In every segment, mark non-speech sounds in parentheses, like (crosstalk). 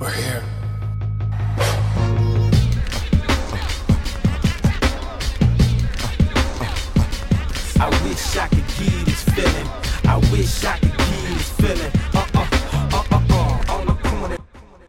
We're here. I wish I could give this feeling. I wish I could give this feeling. Uh uh uh uh uh. On the corner.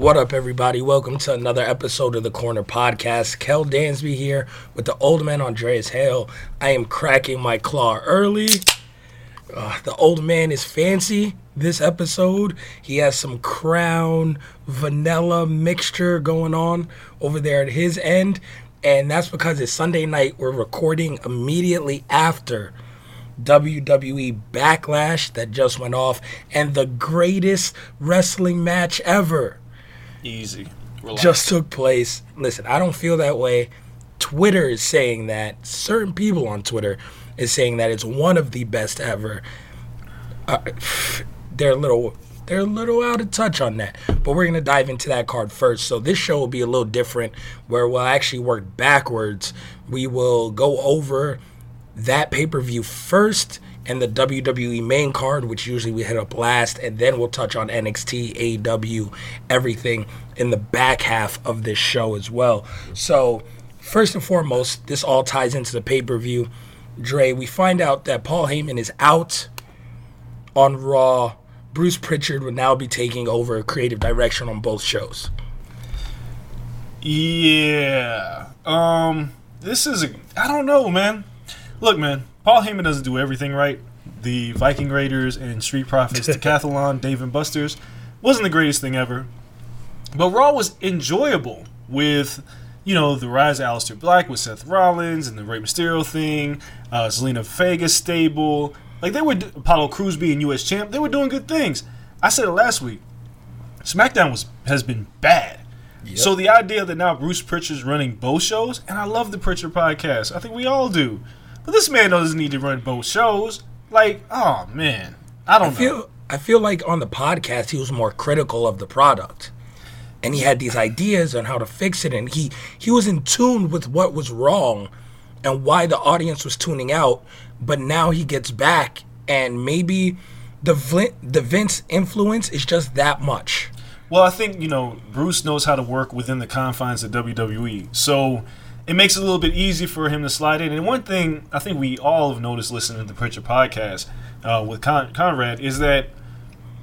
What up, everybody? Welcome to another episode of the Corner Podcast. Kel Dansby here with the old man Andreas Hale. I am cracking my claw early. Uh, the old man is fancy this episode. He has some crown vanilla mixture going on over there at his end. And that's because it's Sunday night. We're recording immediately after WWE Backlash that just went off and the greatest wrestling match ever Easy. Relax. just took place. Listen, I don't feel that way. Twitter is saying that. Certain people on Twitter is saying that it's one of the best ever. Uh, they're a little they're a little out of touch on that. But we're gonna dive into that card first. So this show will be a little different where we'll actually work backwards. We will go over that pay-per-view first and the WWE main card, which usually we hit up last, and then we'll touch on NXT, AEW, everything in the back half of this show as well. So, first and foremost, this all ties into the pay-per-view. Dre, we find out that Paul Heyman is out on Raw. Bruce Prichard will now be taking over creative direction on both shows. Yeah. Um. This is a. I don't know, man. Look, man. Paul Heyman doesn't do everything right. The Viking Raiders and Street Profits, (laughs) Decathlon, Dave and Buster's wasn't the greatest thing ever. But Raw was enjoyable with, you know, the rise of Aleister Black with Seth Rollins and the Rey Mysterio thing, uh, Zelina Vega stable. Like they were Apollo Crews being U.S. champ. They were doing good things. I said it last week. SmackDown was has been bad. So the idea that now Bruce Prichard's running both shows, and I love the Prichard podcast. I think we all do. But this man doesn't need to run both shows. Like, oh man, I don't I know. feel I feel like on the podcast he was more critical of the product. And he had these ideas on how to fix it and he he was in tune with what was wrong and why the audience was tuning out, but now he gets back and maybe the Vin- the Vince influence is just that much. Well, I think you know Bruce knows how to work within the confines of WWE, so it makes it a little bit easy for him to slide in. And one thing I think we all have noticed listening to the Prichard podcast uh, with Con- Conrad is that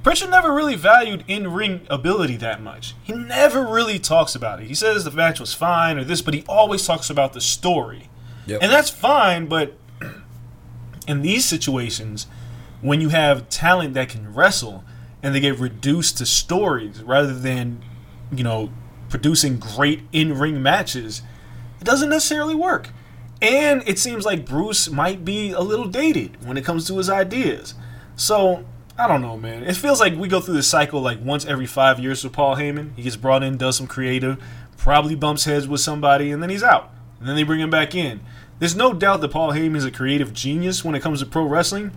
Prichard never really valued in ring ability that much. He never really talks about it. He says the match was fine or this, but he always talks about the story. Yep. And that's fine, but (clears throat) in these situations, when you have talent that can wrestle and they get reduced to stories rather than, you know, producing great in ring matches, it doesn't necessarily work. And it seems like Bruce might be a little dated when it comes to his ideas. So, I don't know, man. It feels like we go through this cycle like once every five years with Paul Heyman. He gets brought in, does some creative, probably bumps heads with somebody, and then he's out. And then they bring him back in. There's no doubt that Paul Heyman is a creative genius when it comes to pro wrestling.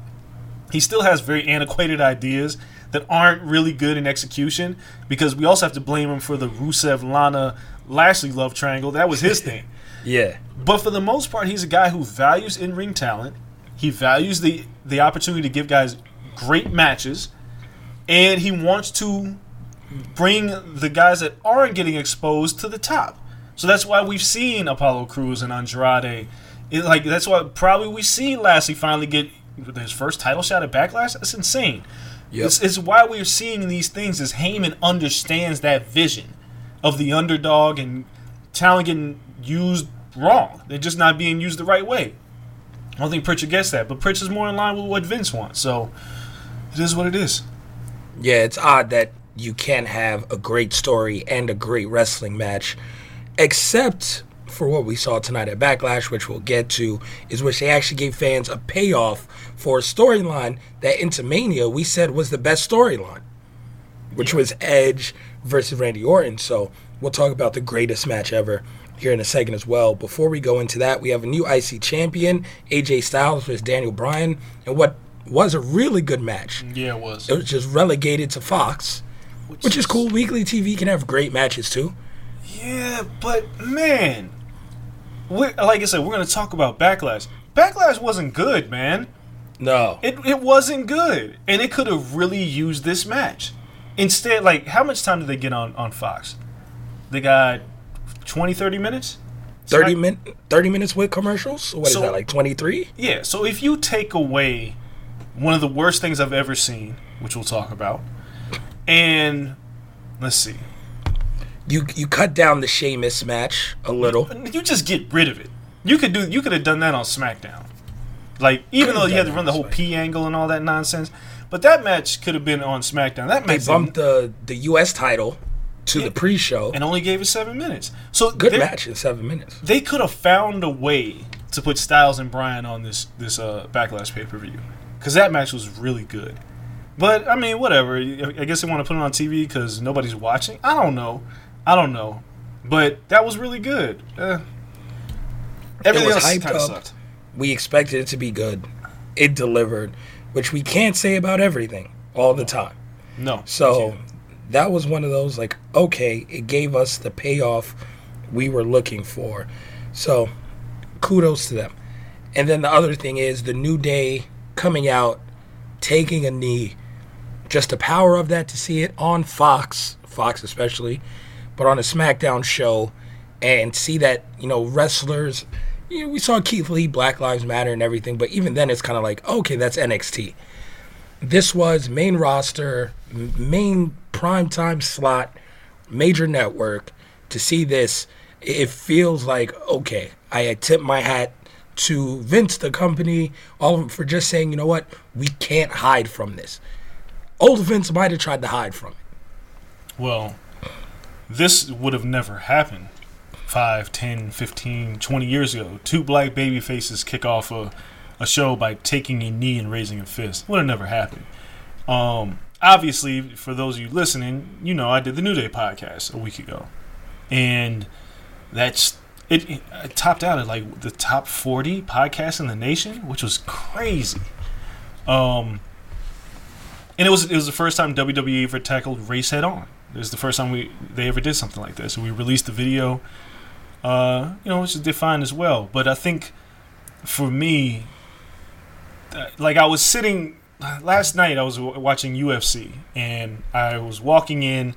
He still has very antiquated ideas that aren't really good in execution because we also have to blame him for the Rusev Lana Lashley love triangle. That was his (laughs) thing. Yeah. But for the most part, he's a guy who values in ring talent. He values the the opportunity to give guys great matches, and he wants to bring the guys that aren't getting exposed to the top. So that's why we've seen Apollo Crews and Andrade. It, like that's why probably we see Lashley finally get his first title shot at Backlash. That's insane. Yep. It's, it's why we're seeing these things Is Heyman understands that vision of the underdog and talent getting used wrong. They're just not being used the right way. I don't think Prichard gets that, but Prichard's more in line with what Vince wants. So it is what it is. Yeah, it's odd that you can't have a great story and a great wrestling match, except for what we saw tonight at Backlash, which we'll get to, is which they actually gave fans a payoff for a storyline that into Mania we said was the best storyline, which was Edge versus Randy Orton. So we'll talk about the greatest match ever here in a second as well. Before we go into that, we have a new IC champion, AJ Styles versus Daniel Bryan, and what was a really good match. Yeah, it was. It was just relegated to Fox, which is cool. Weekly TV can have great matches too. Yeah, but man, we like I said, we're gonna talk about Backlash. Backlash wasn't good, man. No, It it wasn't good, and it could have really used this match. Instead, like, how much time did they get on on Fox? They got 20, 30 minutes. 30 Smack- min 30 minutes with commercials. What is So- that like 23? Yeah, so if you take away one of the worst things I've ever seen, which we'll talk about, and let's see, You you cut down the Sheamus match a little. you just get rid of it. You could do. You could have done that on SmackDown. Like even though you had to run the whole P angle and all that nonsense, but that match could have been on SmackDown. That They bumped the the US title to Yeah. the pre-show. and only gave it seven minutes. So Good match in 7 minutes. They could have found a way to put Styles and Bryan on this this uh, Backlash pay per view because that match was really good. But I mean, whatever. I guess they want to put it on TV because nobody's watching. I don't know. I don't know. But that was really good. Uh, everything was else hyped kind of sucked. We expected it to be good. It delivered, which we can't say about everything all the time. No. So that was one of those like, okay, it gave us the payoff we were looking for. So kudos to them. And then the other thing is the New Day coming out, taking a knee. Just the power of that to see it on Fox, Fox especially, but on a SmackDown show and see that, you know, wrestlers, you know, we saw Keith Lee, Black Lives Matter and everything, but even then it's kind of like, okay, that's NXT this was main roster, main primetime slot, major network. To see this, it feels like okay. I tip my hat to Vince, the company, all of them for just saying, you know what, we can't hide from this. Old Vince might have tried to hide from it. Well, this would have never happened 5, 10, 15, 20 years ago. Two black baby faces kick off a, a show by taking a knee and raising a fist. Would have never happened. Um, obviously, for those of you listening, you know I did the New Day podcast a week ago. And that's it, it topped out at like the top 40 podcasts in the nation, which was crazy. Um, and it was it was the first time WWE ever tackled race head on. It was the first time we they ever did something like this. So we released the video, uh, you know, which is defined as well. But I think for me, uh, like I was sitting last night, I was watching UFC, and I was walking in,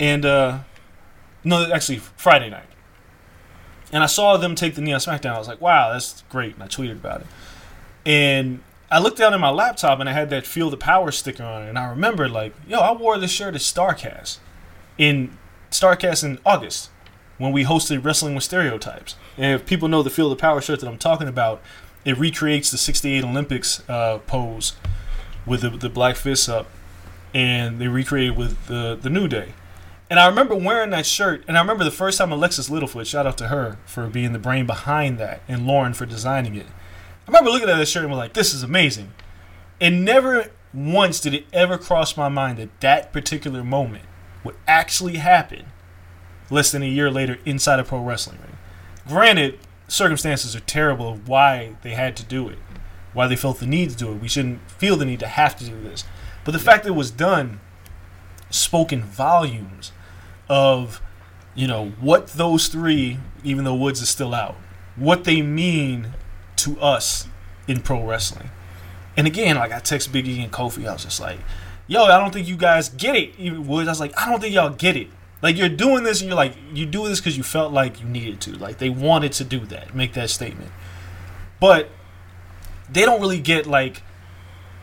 and uh, no, actually Friday night, and I saw them take the knee on SmackDown. I was like, wow, that's great, and I tweeted about it. And I looked down at my laptop and I had that Feel the Power sticker on it, and I remembered like, yo, I wore this shirt at Starcast in Starcast in August when we hosted Wrestling with Stereotypes. And if people know the Feel the Power shirt that I'm talking about, it recreates the '68 Olympics uh, pose with the, the black fists up, and they recreated with the the New Day. And I remember wearing that shirt, and I remember the first time Alexis Littlefoot, shout out to her for being the brain behind that, and Lauren for designing it. I remember looking at that shirt and was like, "This is amazing," and never once did it ever cross my mind that that particular moment would actually happen less than a year later inside a pro wrestling ring. Granted, circumstances are terrible of why they had to do it, why they felt the need to do it. We shouldn't feel the need to have to do this, but the fact that it was done spoke in volumes of you know what those three, even though Woods is still out, what they mean to us in pro wrestling. And again, like I text Biggie and Kofi, I was just like, "Yo, I don't think you guys get it." Even Woods, I was like, "I don't think y'all get it." Like you're doing this, and you're like, you do this because you felt like you needed to, like they wanted to do that, make that statement. But they don't really get like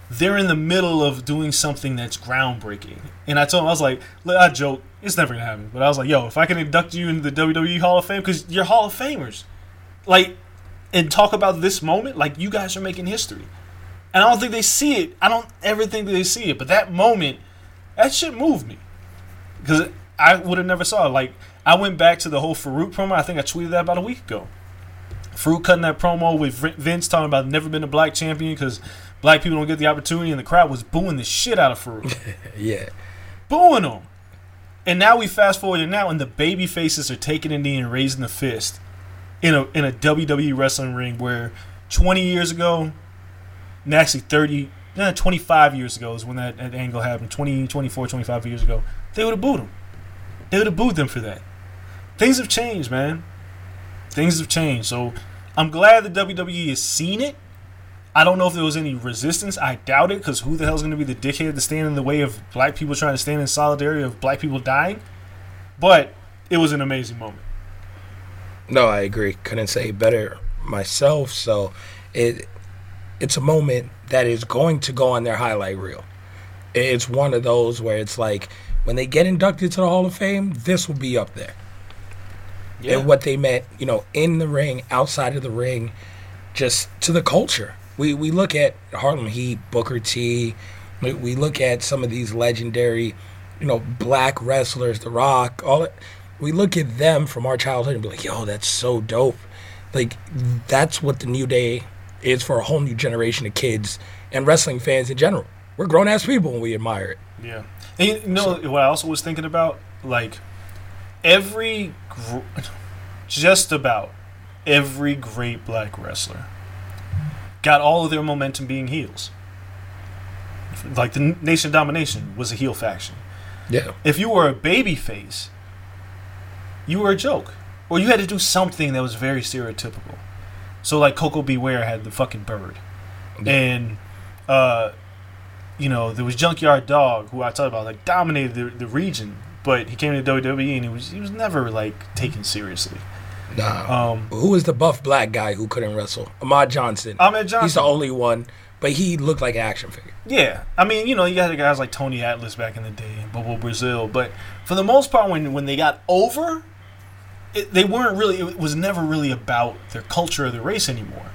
they're in the middle of doing something that's groundbreaking. And I told him, I was like, I joke, it's never gonna happen. But I was like, yo, if I can induct you into the WWE Hall of Fame, because you're Hall of Famers, like, and talk about this moment, like you guys are making history. And I don't think they see it. I don't ever think that they see it. But that moment, that shit moved me. Because I would have never saw it. Like, I went back to the whole Faarooq promo. I think I tweeted that about a week ago. Faarooq cutting that promo with Vince talking about never been a black champion because black people don't get the opportunity, and the crowd was booing the shit out of Faarooq. (laughs) yeah. Booing him. And now we fast forward to now, and the baby faces are taking a knee and raising the fist in a in a WWE wrestling ring where 20 years ago, and actually 30, no, 25 years ago is when that, that angle happened. 20, 24, 25 years ago, they would have booed him. They would have booed them for that. Things have changed, man. Things have changed. So I'm glad the WWE has seen it. I don't know if there was any resistance. I doubt it because who the hell's going to be the dickhead to stand in the way of black people trying to stand in solidarity of black people dying? But it was an amazing moment. No, I agree. Couldn't say better myself. So it it's a moment that is going to go on their highlight reel. It's one of those where it's like when they get inducted to the Hall of Fame, this will be up there. Yeah. And what they meant, you know, in the ring, outside of the ring, just to the culture. We we look at Harlem Heat, Booker T. We, we look at some of these legendary, you know, black wrestlers, The Rock, all it. We look at them from our childhood and be like, yo, that's so dope. Like that's what the new day is for a whole new generation of kids and wrestling fans in general. We're grown ass people and we admire it. Yeah. And you know what I also was thinking about? Like, every, gr- just about every great black wrestler got all of their momentum being heels. Like, the Nation Domination was a heel faction. Yeah. If you were a baby face, you were a joke. Or you had to do something that was very stereotypical. So, like, Koko B. Ware had the fucking bird. And, uh, you know, there was Junkyard Dog, who I talked about, like dominated the, the region, but he came to WWE and he was he was never like taken seriously. Nah. Um, Who was the buff black guy who couldn't wrestle? Ahmed Johnson. Ahmed Johnson. He's the only one, but he looked like an action figure. Yeah, I mean, you know, you had guys like Tony Atlas back in the day and Bobo Brazil, but for the most part, when when they got over, it, they weren't really. It was never really about their culture or their race anymore.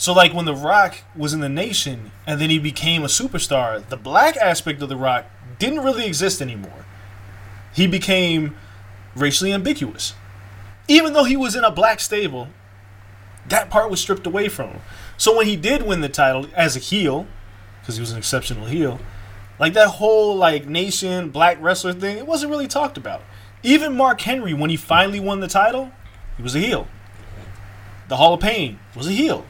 So, like when The Rock was in the Nation and then he became a superstar, the black aspect of The Rock didn't really exist anymore. He became racially ambiguous, even though he was in a black stable. That part was stripped away from him. So when he did win the title as a heel, because he was an exceptional heel. Like that whole like nation black wrestler thing, it wasn't really talked about. Even Mark Henry, when he finally won the title, he was a heel. The Hall of Pain was a heel.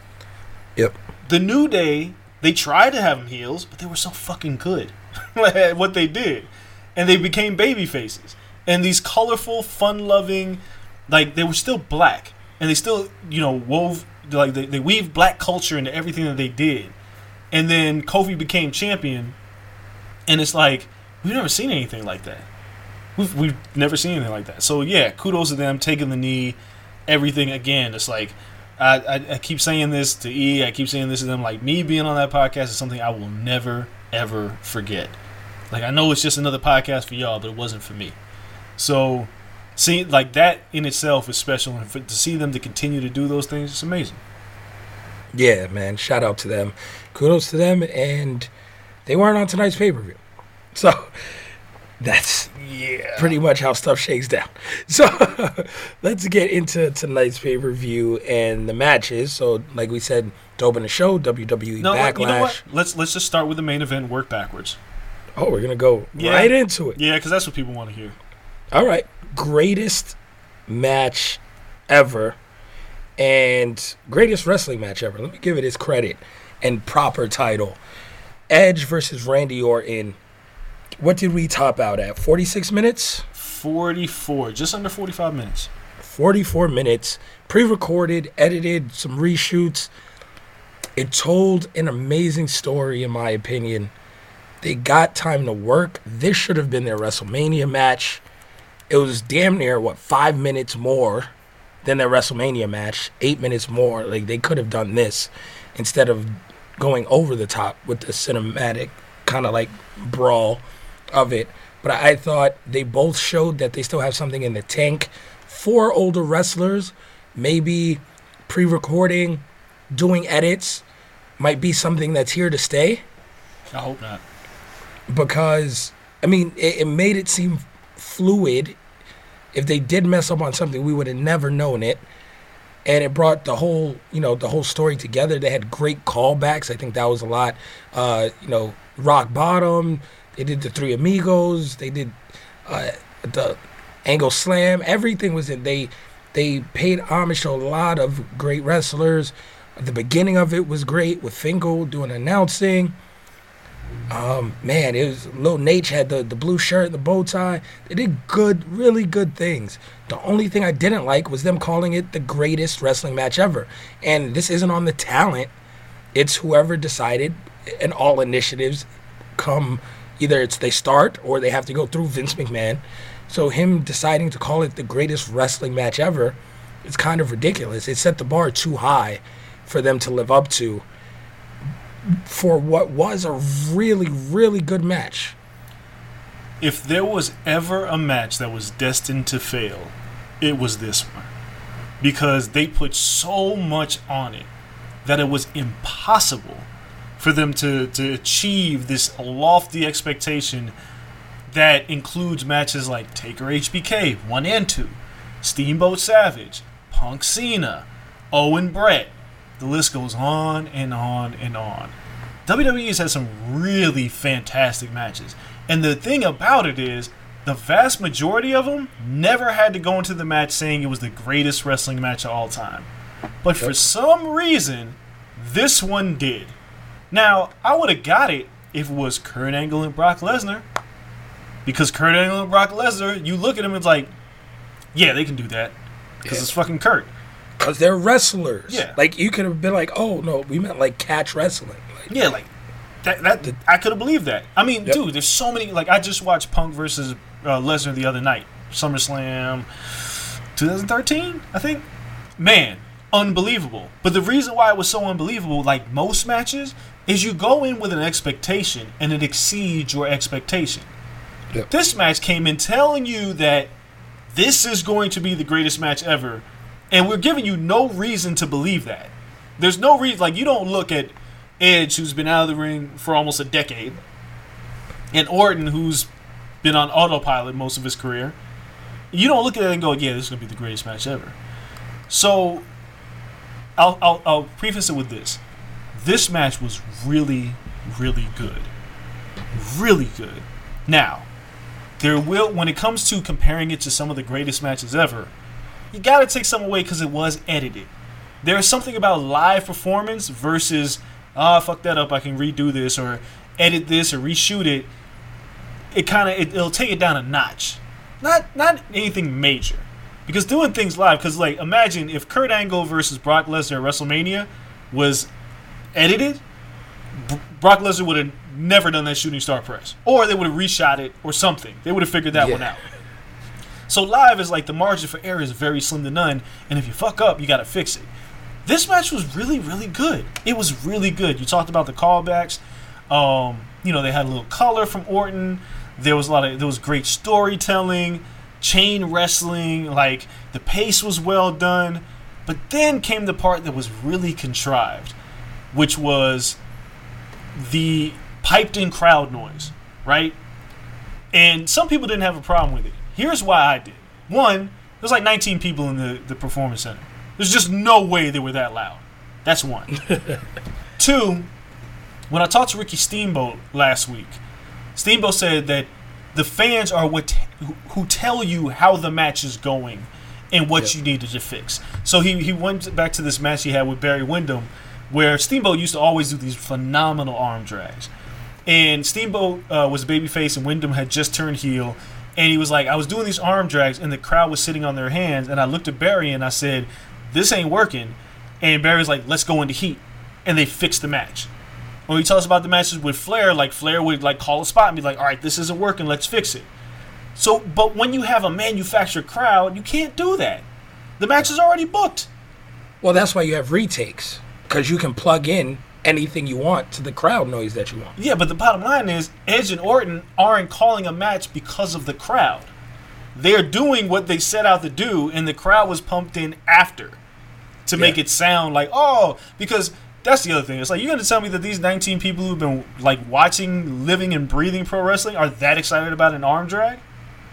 Yep. The New Day, they tried to have them heels, but they were so fucking good at (laughs) what they did, and they became baby faces. And these colorful, fun-loving, like they were still black, and they still, you know, wove like they, they weave black culture into everything that they did. And then Kofi became champion, and it's like we've never seen anything like that. We've we've never seen anything like that. So yeah, kudos to them taking the knee, everything again. It's like I, I, I keep saying this to E. I keep saying this to them. Like me being on that podcast is something I will never ever forget. Like I know it's just another podcast for y'all, but it wasn't for me. So, see, like that in itself is special, and for, to see them to continue to do those things, it's amazing. Yeah, man. Shout out to them. Kudos to them. And they weren't on tonight's pay per view. (laughs) So that's Yeah. pretty much how stuff shakes down. (laughs) So let's get into tonight's pay per view and the matches. So, like we said, to open the show, WWE No, Backlash. you know? Let's let's just start with the main event. Work backwards. Oh, we're going to go Yeah. right into it. Yeah, because that's what people want to hear. All right. Greatest match ever and greatest wrestling match ever. Let me give it its credit and proper title. Edge versus Randy Orton. What did we top out at? 46 minutes? Forty-four, just under forty-five minutes. 44 minutes, pre recorded, edited, some reshoots. It told an amazing story, in my opinion. They got time to work. This should have been their WrestleMania match. It was damn near, what, five minutes more than their WrestleMania match, eight minutes more. Like, they could have done this instead of going over the top with the cinematic kind of like brawl of it. But I thought they both showed that they still have something in the tank for older wrestlers. Maybe pre recording, doing edits might be something that's here to stay I hope not. because, I mean, it, it made it seem fluid. If they did mess up on something, we would have never known it. And it brought the whole, you know, the whole story together. They had great callbacks. I think that was a lot. Uh, you know, Rock Bottom. They did the Three Amigos. They did uh, the Angle Slam. Everything was in. They they paid homage to a lot of great wrestlers. The beginning of it was great with Finkel doing announcing. Um, man, it was Lil Naitch had the, the blue shirt the bow tie. They did good, really good things. The only thing I didn't like was them calling it the greatest wrestling match ever. And this isn't on the talent. It's whoever decided and all initiatives come either it's they start or they have to go through Vince McMahon. So him deciding to call it the greatest wrestling match ever, it's kind of ridiculous. It set the bar too high for them to live up to for what was a really, really good match. If there was ever a match that was destined to fail, it was this one. Because they put so much on it that it was impossible for them to, to achieve this lofty expectation that includes matches like Taker HBK 1 and 2, Steamboat Savage, Punk Cena, Owen Brett. The list goes on and on and on. WWE has had some really fantastic matches. And the thing about it is, the vast majority of them never had to go into the match saying it was the greatest wrestling match of all time. But for some reason, this one did. Now, I would have got it if it was Kurt Angle and Brock Lesnar. Because Kurt Angle and Brock Lesnar, you look at them, and it's like, yeah, they can do that. Because it's fucking Kurt. Because they're wrestlers. Yeah. Like, you could have been like, oh, no, we meant like catch wrestling. Like, Yeah, like that. That I could have believed that. I mean, Yep. dude, there's so many. Like I just watched Punk versus uh, Lesnar the other night, SummerSlam, 2013, I think. Man, unbelievable. But the reason why it was so unbelievable, like most matches, is you go in with an expectation and it exceeds your expectation. Yep. This match came in telling you that this is going to be the greatest match ever, and we're giving you no reason to believe that. There's no reason, like, you don't look at Edge, who's been out of the ring for almost a decade, and Orton, who's been on autopilot most of his career. You don't look at it and go, yeah, this is going to be the greatest match ever. So, I'll, I'll, I'll preface it with this. This match was really, really good. Really good. Now, there will when it comes to comparing it to some of the greatest matches ever, you got to take some away because it was edited. There is something about live performance versus ah fuck that up, I can redo this or edit this or reshoot it. It kind of it, it'll take it down a notch. Not not anything major. Because doing things live, because like imagine if Kurt Angle versus Brock Lesnar at WrestleMania was edited, Brock Lesnar would have never done that shooting star press, or they would have reshot it or something. They would have figured that one out. So live is like the margin for error is very slim to none, and if you fuck up, you got to fix it. This match was really, really good. It was really good. You talked about the callbacks. Um, you know, they had a little color from Orton. There was a lot of there was great storytelling, chain wrestling, like the pace was well done. But then came the part that was really contrived, which was the piped in crowd noise, right? And some people didn't have a problem with it. Here's why I did. One, there's like 19 people in the, the performance center. There's just no way they were that loud. That's one. (laughs) Two, when I talked to Ricky Steamboat last week, Steamboat said that the fans are what who- who tell you how the match is going and what you needed to fix. So he, he went back to this match he had with Barry Windham, where Steamboat used to always do these phenomenal arm drags. And Steamboat uh, was a babyface, and Windham had just turned heel. And he was like, I was doing these arm drags, and the crowd was sitting on their hands. And I looked at Barry and I said, This ain't working. And Barry was like, Let's go into heat. And they fixed the match. When he tells us about the matches with Flair, like Flair would like call a spot and be like, All right, this isn't working, let's fix it. So, but when you have a manufactured crowd, you can't do that. The match is already booked. Well, that's why you have retakes because you can plug in anything you want to the crowd noise that you want. Yeah, but the bottom line is Edge and Orton aren't calling a match because of the crowd. They're doing what they set out to do, and the crowd was pumped in after to make Yeah. it sound like, oh, because that's the other thing. It's like, you're going to tell me that these 19 people who've been like watching, living, and breathing pro wrestling are that excited about an arm drag?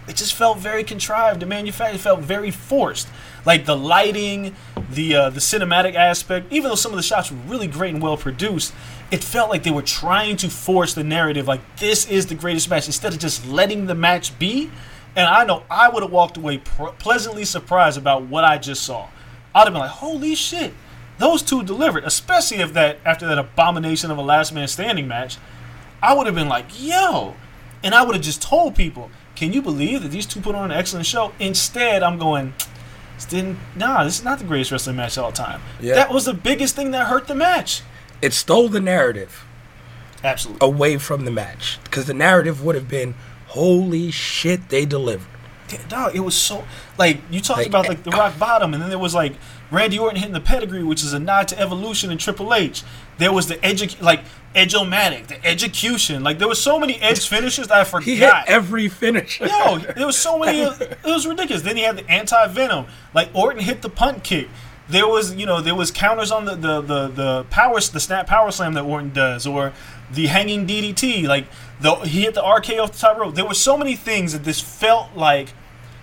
It just felt very contrived. The manufacturer felt very forced. Like the lighting, the uh, the cinematic aspect, even though some of the shots were really great and well produced, it felt like they were trying to force the narrative. Like this is the greatest match instead of just letting the match be. And I know I would have walked away pr- pleasantly surprised about what I just saw. I'd have been like, "Holy shit, those two delivered!" Especially if that after that abomination of a last man standing match, I would have been like, "Yo," and I would have just told people, "Can you believe that these two put on an excellent show?" Instead, I'm going, "This didn't. Nah, this is not the greatest wrestling match of all time." Yeah. That was the biggest thing that hurt the match. It stole the narrative Absolutely. away from the match because the narrative would have been, "Holy shit, they delivered." Yeah, dog, it was so like you talked Like, about like eh, the rock bottom, and then there was like Randy Orton hitting the pedigree, which is a nod to Evolution and Triple H. There was the edu like Edge-O-Matic, the execution. Like there was so many Edge finishes that I forgot. He hit every finish. Yo, there was so many. It was ridiculous. Then he had the anti venom. Like Orton hit the punt kick. There was, you know, there was counters on the the the, the power the snap power slam that Orton does, or the hanging DDT. Like the he hit the RK off the top rope. There were so many things that this felt like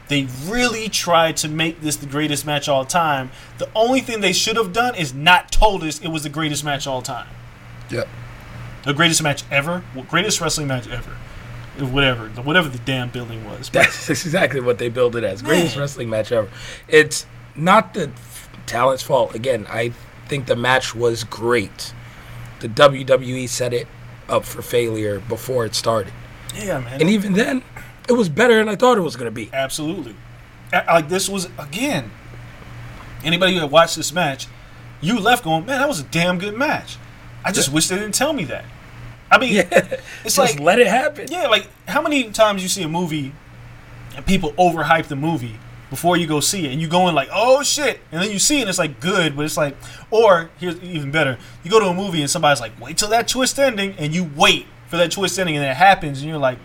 they really tried to make this the greatest match all time. The only thing they should have done is not told us it was the greatest match all time Yep. The greatest match ever, greatest wrestling match ever, whatever, the, whatever the damn building was. But (laughs) That's exactly what they build it as. Greatest wrestling match ever. It's not the talent's fault. Again, I think the match was great. The WWE set it up for failure before it started. yeah, man, And even then, it was better than I thought it was going to be. absolutely. Like this was again. Anybody who had watched this match, you left going, man, that was a damn good match. I just wish they didn't tell me that. I mean, Yeah. it's Just like let it happen. Yeah, like how many times you see a movie and people overhype the movie before you go see it, and you go in like, oh shit, and then you see it and it's like good, but it's like, or here's even better, you go to a movie and somebody's like, wait till that twist ending, and you wait for that twist ending, and it happens, and you're like,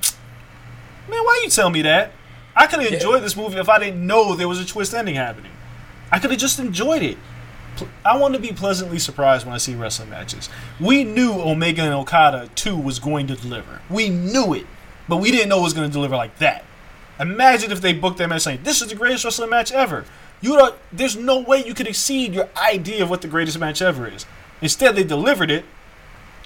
man, why you tell me that? I could have enjoyed this movie if I didn't know there was a twist ending happening. I could have just enjoyed it. I want to be pleasantly surprised when I see wrestling matches. We knew Omega and Okada 2 was going to deliver. We knew it, but we didn't know it was going to deliver like that. Imagine if they booked that match saying, This is the greatest wrestling match ever. You don't, There's no way you could exceed your idea of what the greatest match ever is. Instead, they delivered it,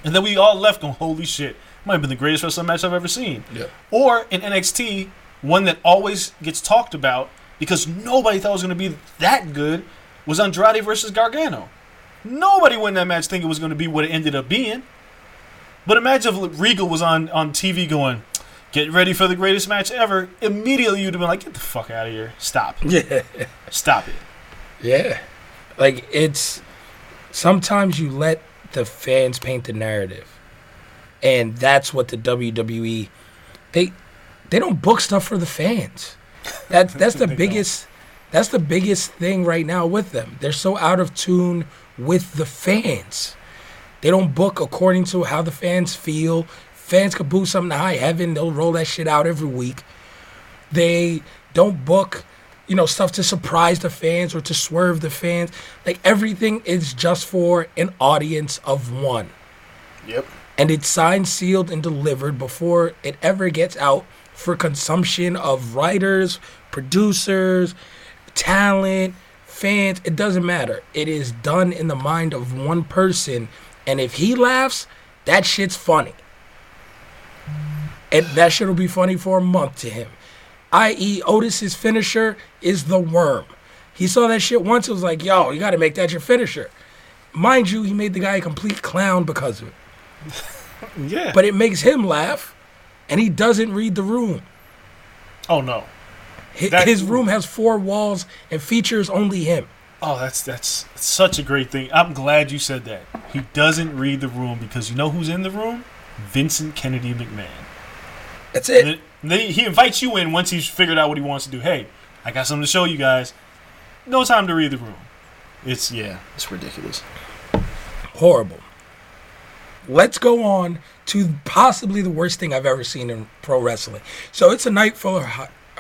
and then we all left going, Holy shit, might have been the greatest wrestling match I've ever seen. Yeah. Or in NXT, one that always gets talked about because nobody thought it was going to be that good was Andrade versus Gargano. Nobody went in that match thinking it was going to be what it ended up being. But imagine if Regal was on, on TV going, get ready for the greatest match ever. Immediately you'd have been like, get the fuck out of here. Stop. Yeah. Stop it. Yeah. Like it's sometimes you let the fans paint the narrative. And that's what the WWE they they don't book stuff for the fans. That's that's the (laughs) biggest That's the biggest thing right now with them. They're so out of tune with the fans. They don't book according to how the fans feel. Fans could boo something to high heaven, they'll roll that shit out every week. They don't book, you know, stuff to surprise the fans or to swerve the fans. Like everything is just for an audience of one. Yep. And it's signed, sealed, and delivered before it ever gets out for consumption of writers, producers, talent, fans. It doesn't matter. It is done in the mind of one person. And if he laughs, that shit's funny. And that shit will be funny for a month to him. I.e., Otis's finisher is the worm. He saw that shit once. It was like, yo, you got to make that your finisher. Mind you, he made the guy a complete clown because of it. (laughs) Yeah. But it makes him laugh, and he doesn't read the room. oh no. Hi- That- His room has four walls and features only him. Oh, that's that's such a great thing. I'm glad you said that. He doesn't read the room because you know who's in the room? Vincent Kennedy McMahon. That's And it. then he invites you in once he's figured out what he wants to do. Hey, I got something to show you guys. No time to read the room. It's yeah, it's ridiculous. Horrible. Let's go on to possibly the worst thing I've ever seen in pro wrestling. So it's a night full of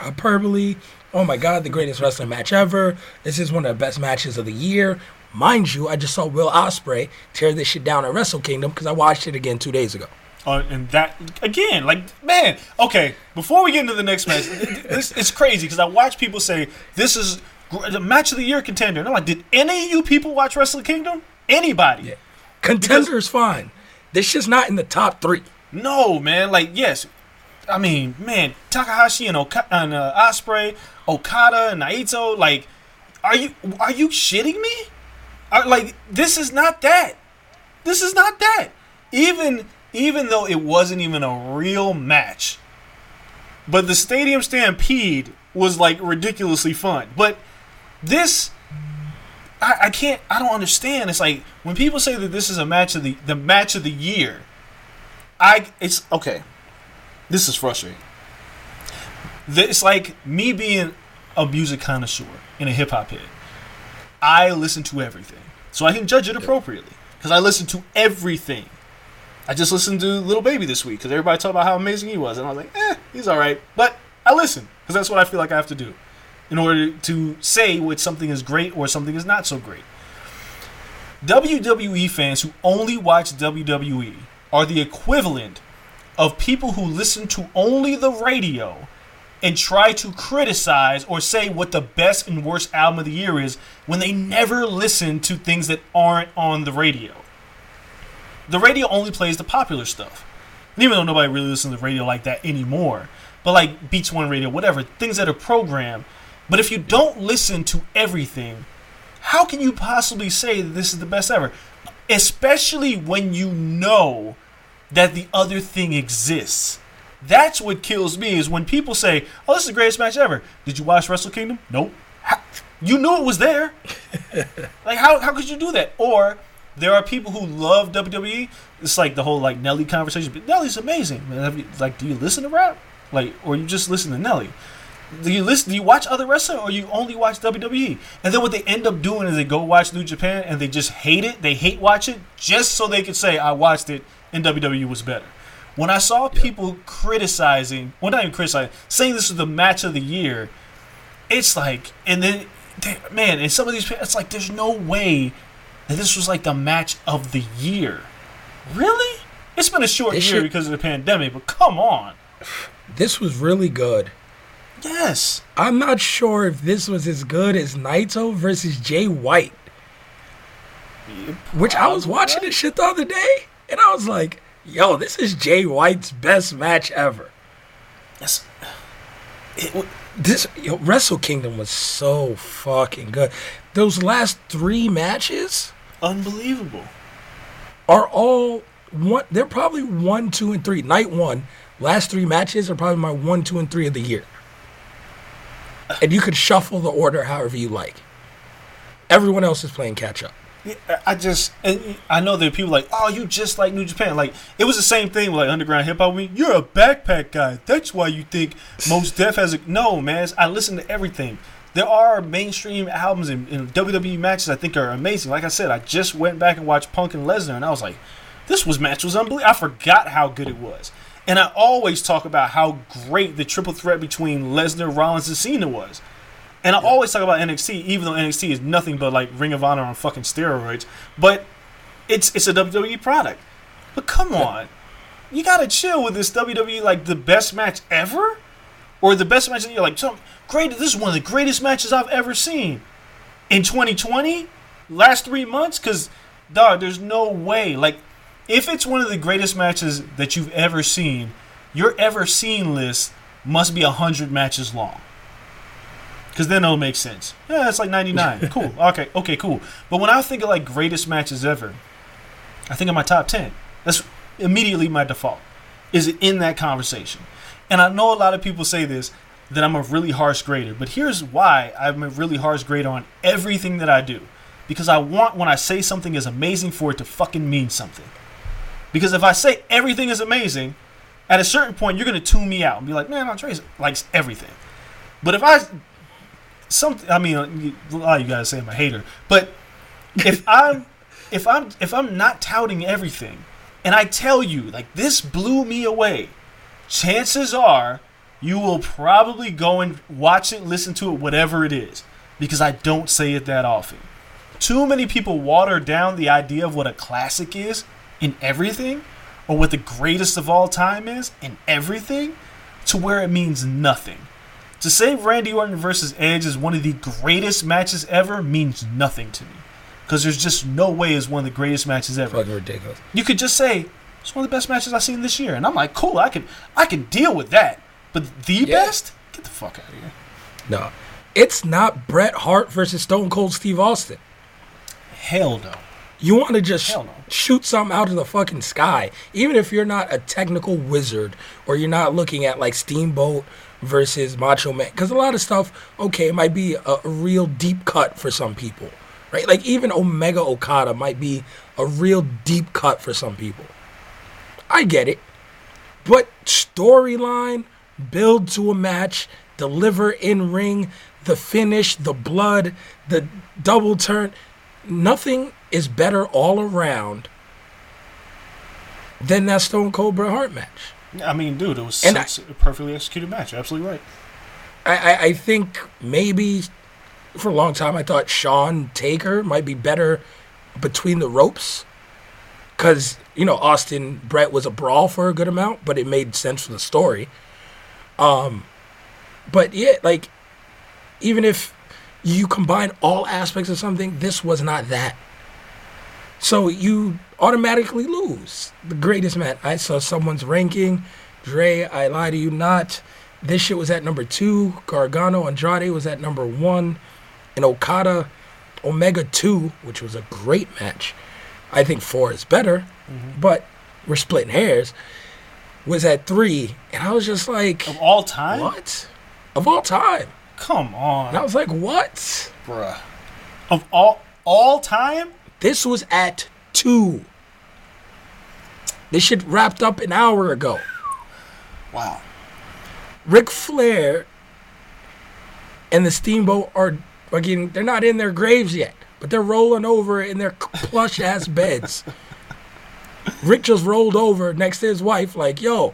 hyperbole. Oh my God, the greatest wrestling match ever. This is one of the best matches of the year. Mind you, I just saw Will Ospreay tear this shit down at Wrestle Kingdom because I watched it again two days ago. Uh, and that again, like man, okay. Before we get into the next match, it- it's, it's crazy because I watch people say this is the match of the year contender, and I'm like, did any of you people watch Wrestle Kingdom? Anybody? Contender's fine. This shit's not in the top three. No, man. Like, yes. I mean, man, Takahashi and, Oka- and uh, Ospreay, Okada and Naito. Like, are you are you shitting me? Are, like, this is not that. This is not that. Even even though it wasn't even a real match, but the Stadium Stampede was like ridiculously fun. But this I, I can't I don't understand. It's like when people say that this is a match of the the match of the year. I it's okay. This is frustrating. It's like me being a music connoisseur and a hip hop head. I listen to everything, so I can judge it appropriately because I listen to everything. I just listened to Lil Baby this week because everybody talked about how amazing he was, and I was like, eh, he's all right. But I listen because that's what I feel like I have to do in order to say what something is great or something is not so great. WWE fans who only watch WWE are the equivalent of people who listen to only the radio and try to criticize or say what the best and worst album of the year is when they never listen to things that aren't on the radio. The radio only plays the popular stuff. And even though nobody really listens to the radio like that anymore, but like Beats One Radio, whatever, things that are programmed. But if you don't listen to everything, how can you possibly say that this is the best ever? Especially when you know that the other thing exists. That's what kills me is when people say, "Oh, this is the greatest match ever." Did you watch Wrestle Kingdom? Nope. How, you knew it was there. (laughs) like how how could you do that? Or there are people who love WWE. It's like the whole like Nelly conversation. But Nelly's amazing. Man, you, like, do you listen to rap? Like, or you just listen to Nelly? Do you listen? Do you watch other wrestling, or you only watch WWE? And then what they end up doing is they go watch New Japan, and they just hate it. They hate watch it just so they could say I watched it, and WWE was better. When I saw people criticizing, well, not even criticizing, saying this was the match of the year, it's like, and then, man, and some of these, it's like, there's no way that this was like the match of the year. Really? It's been a short This year shit- because of the pandemic, but come on. This was really good. Yes. I'm not sure if this was as good as Naito versus Jay White. Which I was watching this shit the other day, and I was like, yo, this is Jay White's best match ever. It, This yo, Wrestle Kingdom was so fucking good. Those last three matches unbelievable. are all one. They're probably one, two, and three. Night one, last three matches are probably my one, two, and three of the year. And you could shuffle the order however you like. Everyone else is playing catch up. I just, and I know there are people like, oh, you just like New Japan. Like, it was the same thing with like Underground Hip Hop. Week. You're a backpack guy. That's why you think Mos (laughs) Def has a. No, man. I listen to everything. there are mainstream albums and, and WWE matches I think are amazing. Like I said, I just went back and watched Punk and Lesnar, and I was like, this was match was unbelievable. I forgot how good it was. And I always talk about how great the triple threat between Lesnar, Rollins, and Cena was. And I always talk about NXT, even though NXT is nothing but like Ring of Honor on fucking steroids. But it's it's a WWE product. But come on, you gotta chill with this WWE like the best match ever, or the best match. that You're like, some great. This is one of the greatest matches I've ever seen in 2020, last three months. Because dog, there's no way. Like, if it's one of the greatest matches that you've ever seen, your ever seen list must be hundred matches long. Because then it'll make sense. Yeah, it's like 99. (laughs) cool. Okay, okay, cool. But when I think of like greatest matches ever, I think of my top 10. That's immediately my default. Is it in that conversation? And I know a lot of people say this that I'm a really harsh grader, but here's why I'm a really harsh grader on everything that I do. Because I want when I say something is amazing for it to fucking mean something. Because if I say everything is amazing, at a certain point you're gonna tune me out and be like, man, Andreas likes everything. But if I something I mean uh, a lot of you guys say I'm a hater, but if (laughs) I'm if I'm if I'm not touting everything and I tell you like this blew me away, chances are you will probably go and watch it, listen to it, whatever it is, because I don't say it that often. Too many people water down the idea of what a classic is in everything, or what the greatest of all time is in everything, to where it means nothing. To say Randy Orton versus Edge is one of the greatest matches ever means nothing to me. Because there's just no way it's one of the greatest matches ever. Fucking ridiculous. You could just say it's one of the best matches I've seen this year, and I'm like, cool, I can I can deal with that. But the Yeah. best? Get the fuck out of here. No, it's not Bret Hart versus Stone Cold Steve Austin. Hell no. You want to just no. shoot something out of the fucking sky, even if you're not a technical wizard or you're not looking at like Steamboat versus Macho Man. Because a lot of stuff, okay, it might be a, a real deep cut for some people, right? Like even Omega Okada might be a real deep cut for some people. I get it. But storyline, build to a match, deliver in ring, the finish, the blood, the double turn, nothing is better all around than that Stone Cold Bret Hart match. I mean, dude, it was And such a perfectly executed match. You're absolutely right. I, I, I think maybe for a long time I thought Shawn Taker might be better between the ropes because you know Austin Bret was a brawl for a good amount, but it made sense for the story. Um, but yeah, like even if you combine all aspects of something, this was not that. So you automatically lose the greatest match. I saw someone's ranking. Dre, I lie to you not. This shit was at number two. Gargano Andrade was at number one. And Okada Omega 2, which was a great match. I think four is better, mm-hmm. but we're splitting hairs. Was at three. And I was just like, Of all time? what? Of all time. Come on, And I was like, what? bruh. Of all all time? This was at two. This shit wrapped up an hour ago. Wow. Ric Flair and the Steamboat are again, they're not in their graves yet, but they're rolling over in their plush ass beds. Ric just rolled over next to his wife, like, yo,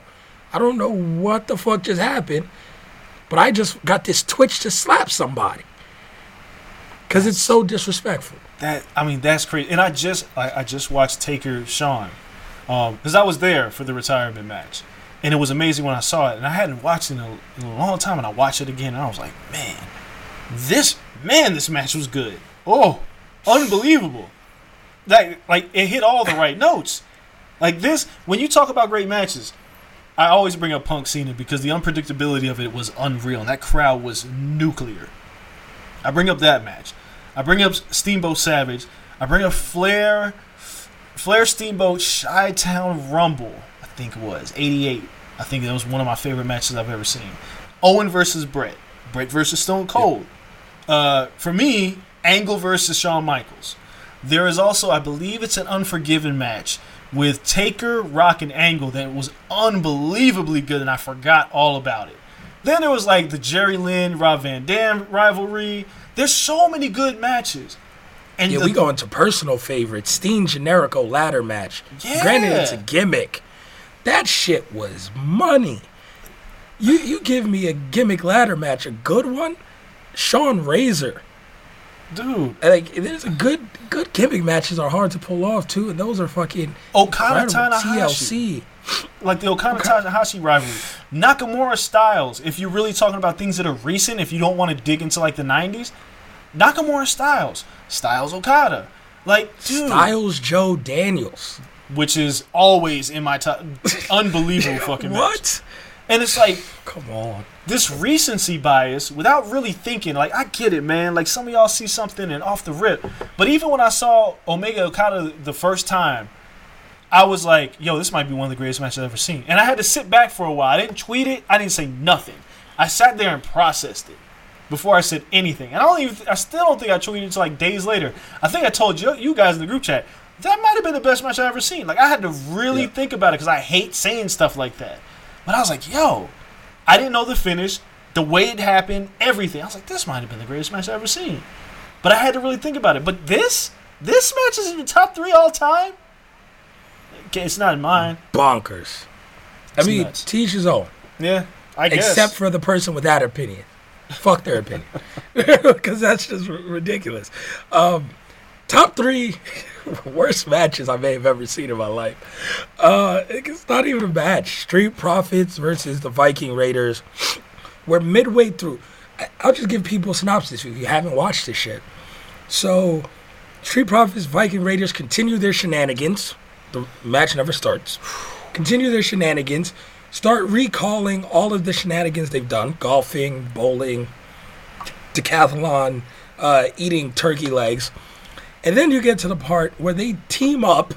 I don't know what the fuck just happened, but I just got this twitch to slap somebody. Cause it's so disrespectful. That I mean, that's crazy. And I just I, I just watched Taker Shawn, um, because I was there for the retirement match, and it was amazing when I saw it. And I hadn't watched it in a, in a long time, and I watched it again, and I was like, man, this man, this match was good. Oh, unbelievable! Like like it hit all the right notes. Like this, when you talk about great matches, I always bring up Punk Cena because the unpredictability of it was unreal, and that crowd was nuclear. I bring up that match. I bring up Steamboat Savage. I bring up Flair, Flair Steamboat Chi Town Rumble. I think it was '88. I think that was one of my favorite matches I've ever seen. Owen versus Bret. Bret versus Stone Cold. Uh, for me, Angle versus Shawn Michaels. There is also, I believe, it's an Unforgiven match with Taker, Rock, and Angle that was unbelievably good, and I forgot all about it. Then there was like the Jerry Lynn, Rob Van Dam rivalry. There's so many good matches. And Yeah, the- we go into personal favorites. Steen Generico ladder match. Yeah. Granted, it's a gimmick. That shit was money. You you give me a gimmick ladder match, a good one. Shawn Razor. dude, Like there's a good good gimmick matches are hard to pull off too, and those are fucking Okada. Tanahashi. TLC. like the Okada Tanahashi rivalry, Nakamura Styles. If you're really talking about things that are recent, if you don't want to dig into like the '90s, Nakamura Styles, Styles Okada, like dude, Styles Joe Daniels. which is always in my top. Unbelievable (laughs) fucking match. What? And it's like Come on. this recency bias without really thinking. Like I get it, man. Like some of y'all see something and off the rip, but even when I saw Omega Okada the first time. I was like, yo, this might be one of the greatest matches I've ever seen. And I had to sit back for a while. I didn't tweet it. I didn't say nothing. I sat there and processed it before I said anything. And I don't even I still don't think I tweeted until like days later. I think I told you you guys in the group chat, that might have been the best match I've ever seen. Like I had to really think about it because I hate saying stuff like that. But I was like, yo, I didn't know the finish, the way it happened, everything. I was like, this might have been the greatest match I've ever seen. But I had to really think about it. But this, this match is in the top three all time. Okay, it's not in mine. Bonkers. I mean, nuts. teach his own. Yeah, I guess. except for the person with that opinion. Fuck their opinion, (laughs) because that's just r- ridiculous. Um, top three (laughs) worst matches I may have ever seen in my life. Uh, it's not even a match. Street Profits versus the Viking Raiders. We're midway through. I'll just give people a synopsis if you haven't watched this shit. So, Street Profits, Viking Raiders continue their shenanigans. The match never starts. Continue their shenanigans. Start recalling all of the shenanigans they've done golfing, bowling, decathlon, uh, eating turkey legs. And then you get to the part where they team up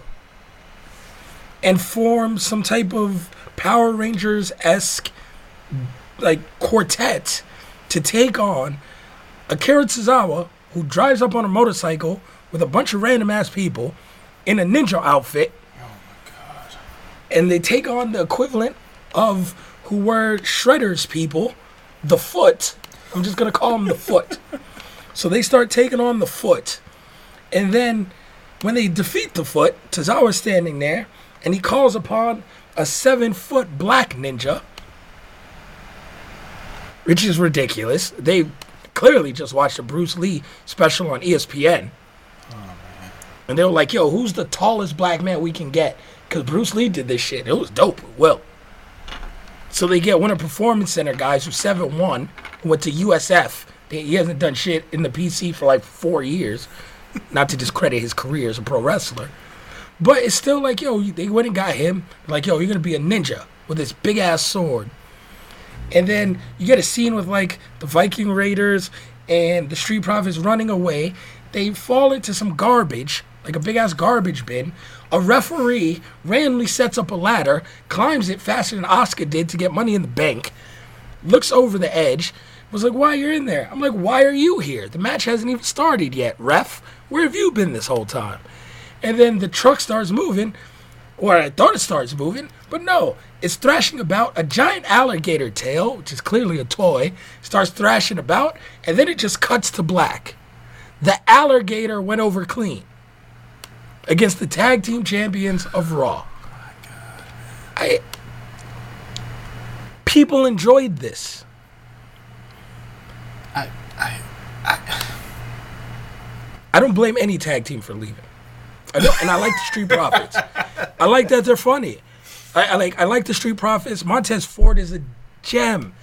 and form some type of Power Rangers esque like quartet to take on Akira Tozawa, who drives up on a motorcycle with a bunch of random ass people in a ninja outfit. And they take on the equivalent of who were Shredder's people, the Foot. I'm just gonna call them the Foot. (laughs) so they start taking on the Foot, and then when they defeat the Foot, Tozawa's standing there, and he calls upon a seven foot black ninja which is ridiculous. They clearly just watched a Bruce Lee special on ESPN. Oh, and they were like, yo, who's the tallest black man we can get? Because Bruce Lee did this shit. It was dope. Well, so they get one of Performance Center guys who's 7'1, who went to USF. He hasn't done shit in the PC for like four years. Not to discredit his career as a pro wrestler. But it's still like, yo, they went and got him. Like, yo, you're to be a ninja with this big ass sword. And then you get a scene with like the Viking Raiders and the Street Profits running away. They fall into some garbage, like a big ass garbage bin. A referee randomly sets up a ladder, climbs it faster than Asuka did to get money in the bank, looks over the edge, was like, Why are you're in there? I'm like, Why are you here? The match hasn't even started yet, ref. Where have you been this whole time? And then the truck starts moving, or I thought it starts moving, but no, it's thrashing about. A giant alligator tail, which is clearly a toy, starts thrashing about, and then it just cuts to black. The alligator went over clean against the tag team champions of Raw. I people enjoyed this. I, I, I I don't blame any tag team for leaving. I don't, and I like the Street Profits. I like that they're funny. I, I like I like the Street Profits. Montez Ford is a gem.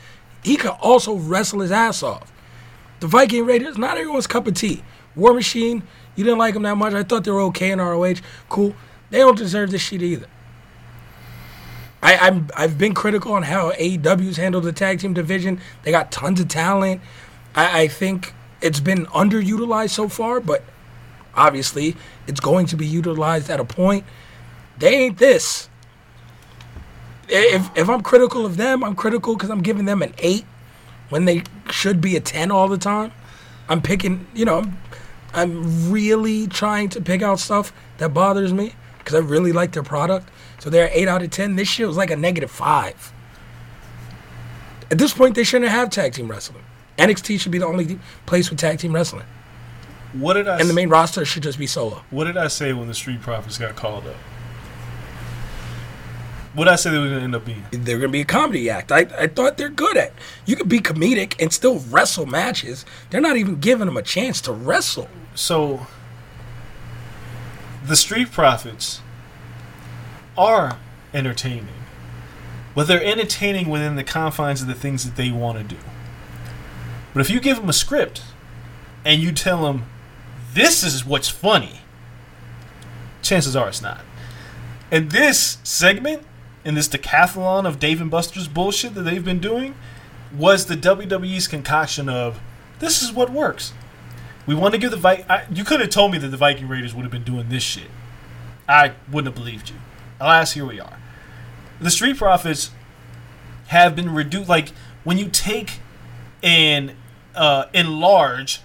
He can also wrestle his ass off. The Viking Raiders, not everyone's cup of tea. War Machine, you didn't like them that much. I thought they were okay in ROH. Cool. They don't deserve this shit either. I, I'm I've been critical on how AEW's handled the tag team division. They got tons of talent. I, I think it's been underutilized so far, but obviously it's going to be utilized at a point. They ain't this. If if I'm critical of them, I'm critical because I'm giving them an eight when they should be a ten all the time. I'm picking, you know, I'm really trying to pick out stuff that bothers me because I really like their product. So they're eight out of ten. This shit was like a negative five. At this point, they shouldn't have tag team wrestling. NXT should be the only place with tag team wrestling, What did I? and the s- main roster should just be solo. What did I say when the Street Profits got called up? What did I say they were going to end up being? They're gonna be a comedy act. I, I thought they're good at. You could be comedic and still wrestle matches. They're not even giving them a chance to wrestle. So, the Street Profits are entertaining, but they're entertaining within the confines of the things that they want to do. But if you give them a script and you tell them, this is what's funny, chances are it's not. And this segment, in this decathlon of Dave and Buster's bullshit that they've been doing, was the WWE's concoction of this is what works. We want to give the Vi You could have told me that the Viking Raiders would have been doing this shit. I wouldn't have believed you. Alas, here we are. The Street Profits have been reduced. Like when you take and uh, enlarge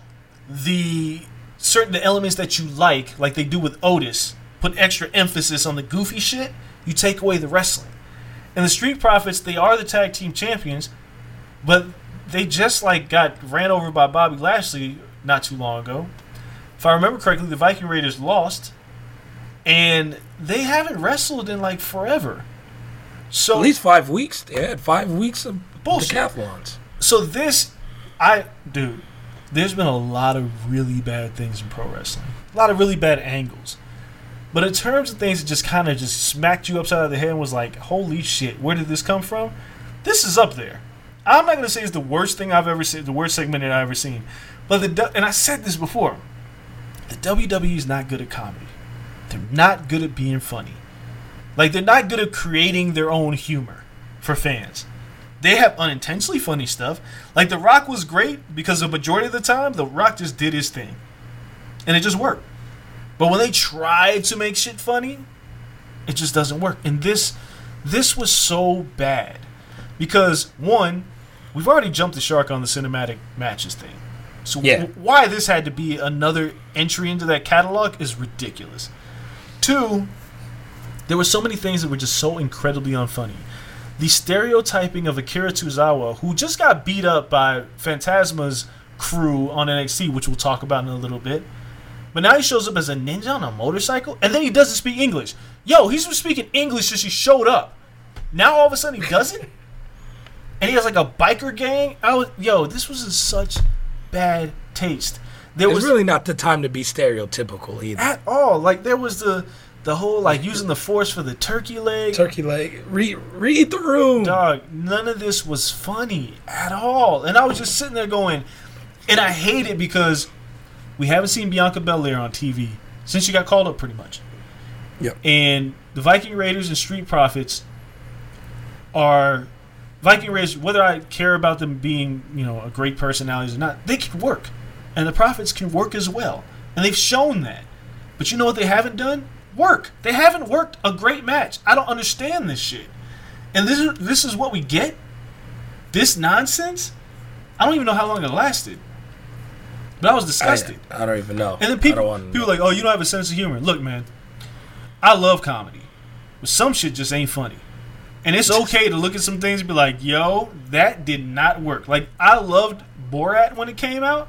the certain the elements that you like, like they do with Otis, put extra emphasis on the goofy shit. You take away the wrestling. And the Street Profits, they are the tag team champions, but they just like got ran over by Bobby Lashley not too long ago. If I remember correctly, the Viking Raiders lost, and they haven't wrestled in like forever. So At least five weeks. They had five weeks of Bullshit. decathlons. so this, I dude, there's been a lot of really bad things in pro wrestling, a lot of really bad angles. But in terms of things that just kind of just smacked you upside of the head and was like, holy shit, where did this come from? This is up there. I'm not gonna say it's the worst thing I've ever seen, the worst segment that I've ever seen, but the and I said this before, the WWE is not good at comedy. They're not good at being funny. Like they're not good at creating their own humor for fans. They have unintentionally funny stuff. Like The Rock was great because the majority of the time The Rock just did his thing. And it just worked. But when they try to make shit funny, it just doesn't work. And this this was so bad. Because one, we've already jumped the shark on the cinematic matches thing. So Yeah. w- why this had to be another entry into that catalog is ridiculous. Two, there were so many things that were just so incredibly unfunny. The stereotyping of Akira Tozawa, who just got beat up by Fantasma's crew on NXT, which we'll talk about in a little bit. But now he shows up as a ninja on a motorcycle, and then he doesn't speak English. Yo, he's been speaking English since he showed up. Now all of a sudden he doesn't, (laughs) and he has like a biker gang. I was, yo, this was in such bad taste. There It's was really not the time to be stereotypical either. at all. Like there was the the whole like using the force for the turkey leg. Turkey leg. Read, read the room. Dog, none of this was funny at all. And I was just sitting there going, and I hate it because we haven't seen Bianca Belair on TV since she got called up pretty much. Yep. And the Viking Raiders and Street Profits are Viking Raiders, whether I care about them being, you know, a great personalities or not, they can work. And the Profits can work as well. And they've shown that. But you know what they haven't done? Work. They haven't worked a great match. I don't understand this shit. And this is this is what we get? This nonsense? I don't even know how long it lasted. But I was I, disgusted. I don't even know. And then I people, people like, oh, you don't have a sense of humor. Look, man, I love comedy, but some shit just ain't funny. And it's okay to look at some things and be like, yo, that did not work. Like I loved Borat when it came out,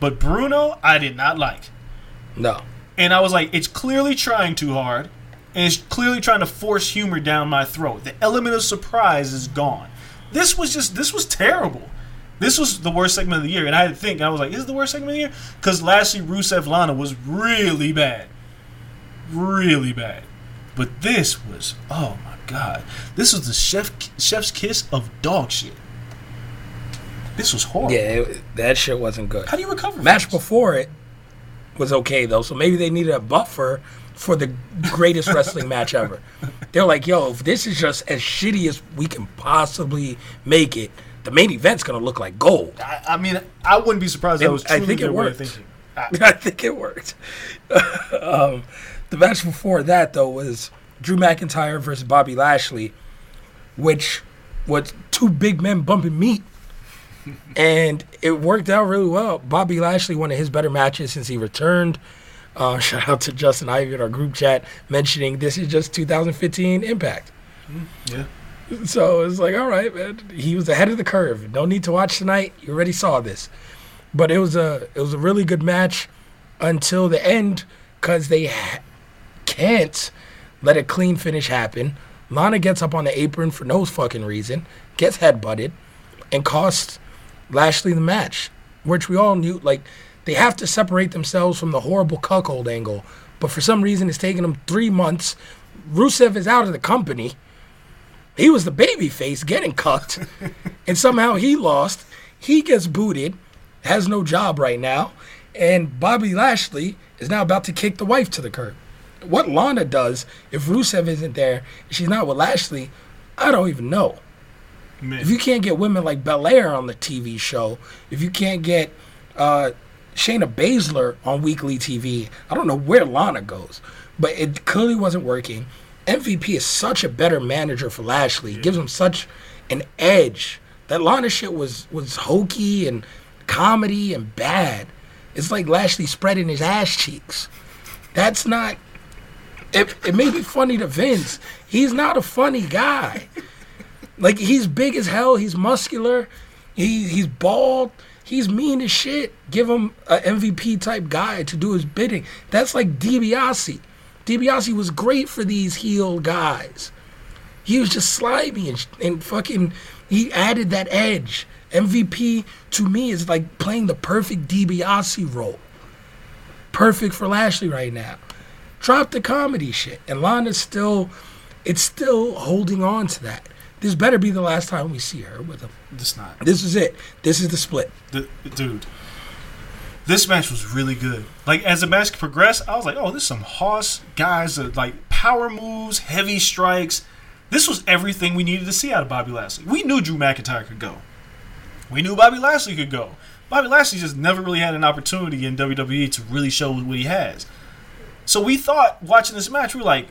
but Bruno, I did not like. no. And I was like, it's clearly trying too hard, and it's clearly trying to force humor down my throat. The element of surprise is gone. This was just, this was terrible. This was the worst segment of the year, and I had to think. I was like, "Is it the worst segment of the year?" Because lastly, Rusev Lana was really bad, really bad. But this was, oh my god, this was the chef chef's kiss of dog shit. This was horrible. Yeah, it, that shit wasn't good. How do you recover? from Match before it was okay though, so maybe they needed a buffer for the greatest wrestling match ever. They're like, yo, if this is just as shitty as we can possibly make it, the main event's gonna look like gold. I, I mean, I wouldn't be surprised. if That was I think it their way of worked. thinking. I- (laughs) I think it worked. (laughs) um, the match before that, though, was Drew McIntyre versus Bobby Lashley, which was two big men bumping meat. (laughs) and it worked out really well. Bobby Lashley, one of his better matches since he returned. Uh, shout out to Justin Ivy in our group chat mentioning this is just 2015 Impact. Yeah. So it's like, all right, man. He was ahead of the curve. No need to watch tonight. You already saw this. But it was a it was a really good match until the end because they ha- can't let a clean finish happen. Lana gets up on the apron for no fucking reason, gets headbutted, and costs Lashley the match, which we all knew. Like they have to separate themselves from the horrible cuckold angle, but for some reason it's taking them three months. Rusev is out of the company. He was the baby face getting cucked, (laughs) and somehow he lost. He gets booted, has no job right now, and Bobby Lashley is now about to kick the wife to the curb. What Lana does if Rusev isn't there, she's not with Lashley, I don't even know. Man. If you can't get women like Belair on the TV show, if you can't get uh, Shayna Baszler on weekly TV, I don't know where Lana goes. But it clearly wasn't working. MVP is such a better manager for Lashley. He gives him such an edge. That Lana shit was was hokey and comedy and bad. It's like Lashley spreading his ass cheeks. That's not. It, it may be funny to Vince. He's not a funny guy. Like he's big as hell. He's muscular. He he's bald. He's mean as shit. Give him a MVP type guy to do his bidding. That's like DiBiase. DiBiase was great for these heel guys. He was just slimy and, and fucking. He added that edge. MVP to me is like playing the perfect DiBiase role. Perfect for Lashley right now. Drop the comedy shit, and Lana's still, it's still holding on to that. This better be the last time we see her with him. It's not. This is it. This is the split. The, dude, this match was really good. Like as the match progressed, I was like, "Oh, this is some hoss guys that like power moves, heavy strikes." This was everything we needed to see out of Bobby Lashley. We knew Drew McIntyre could go. We knew Bobby Lashley could go. Bobby Lashley just never really had an opportunity in WWE to really show what he has. So we thought watching this match, we were like,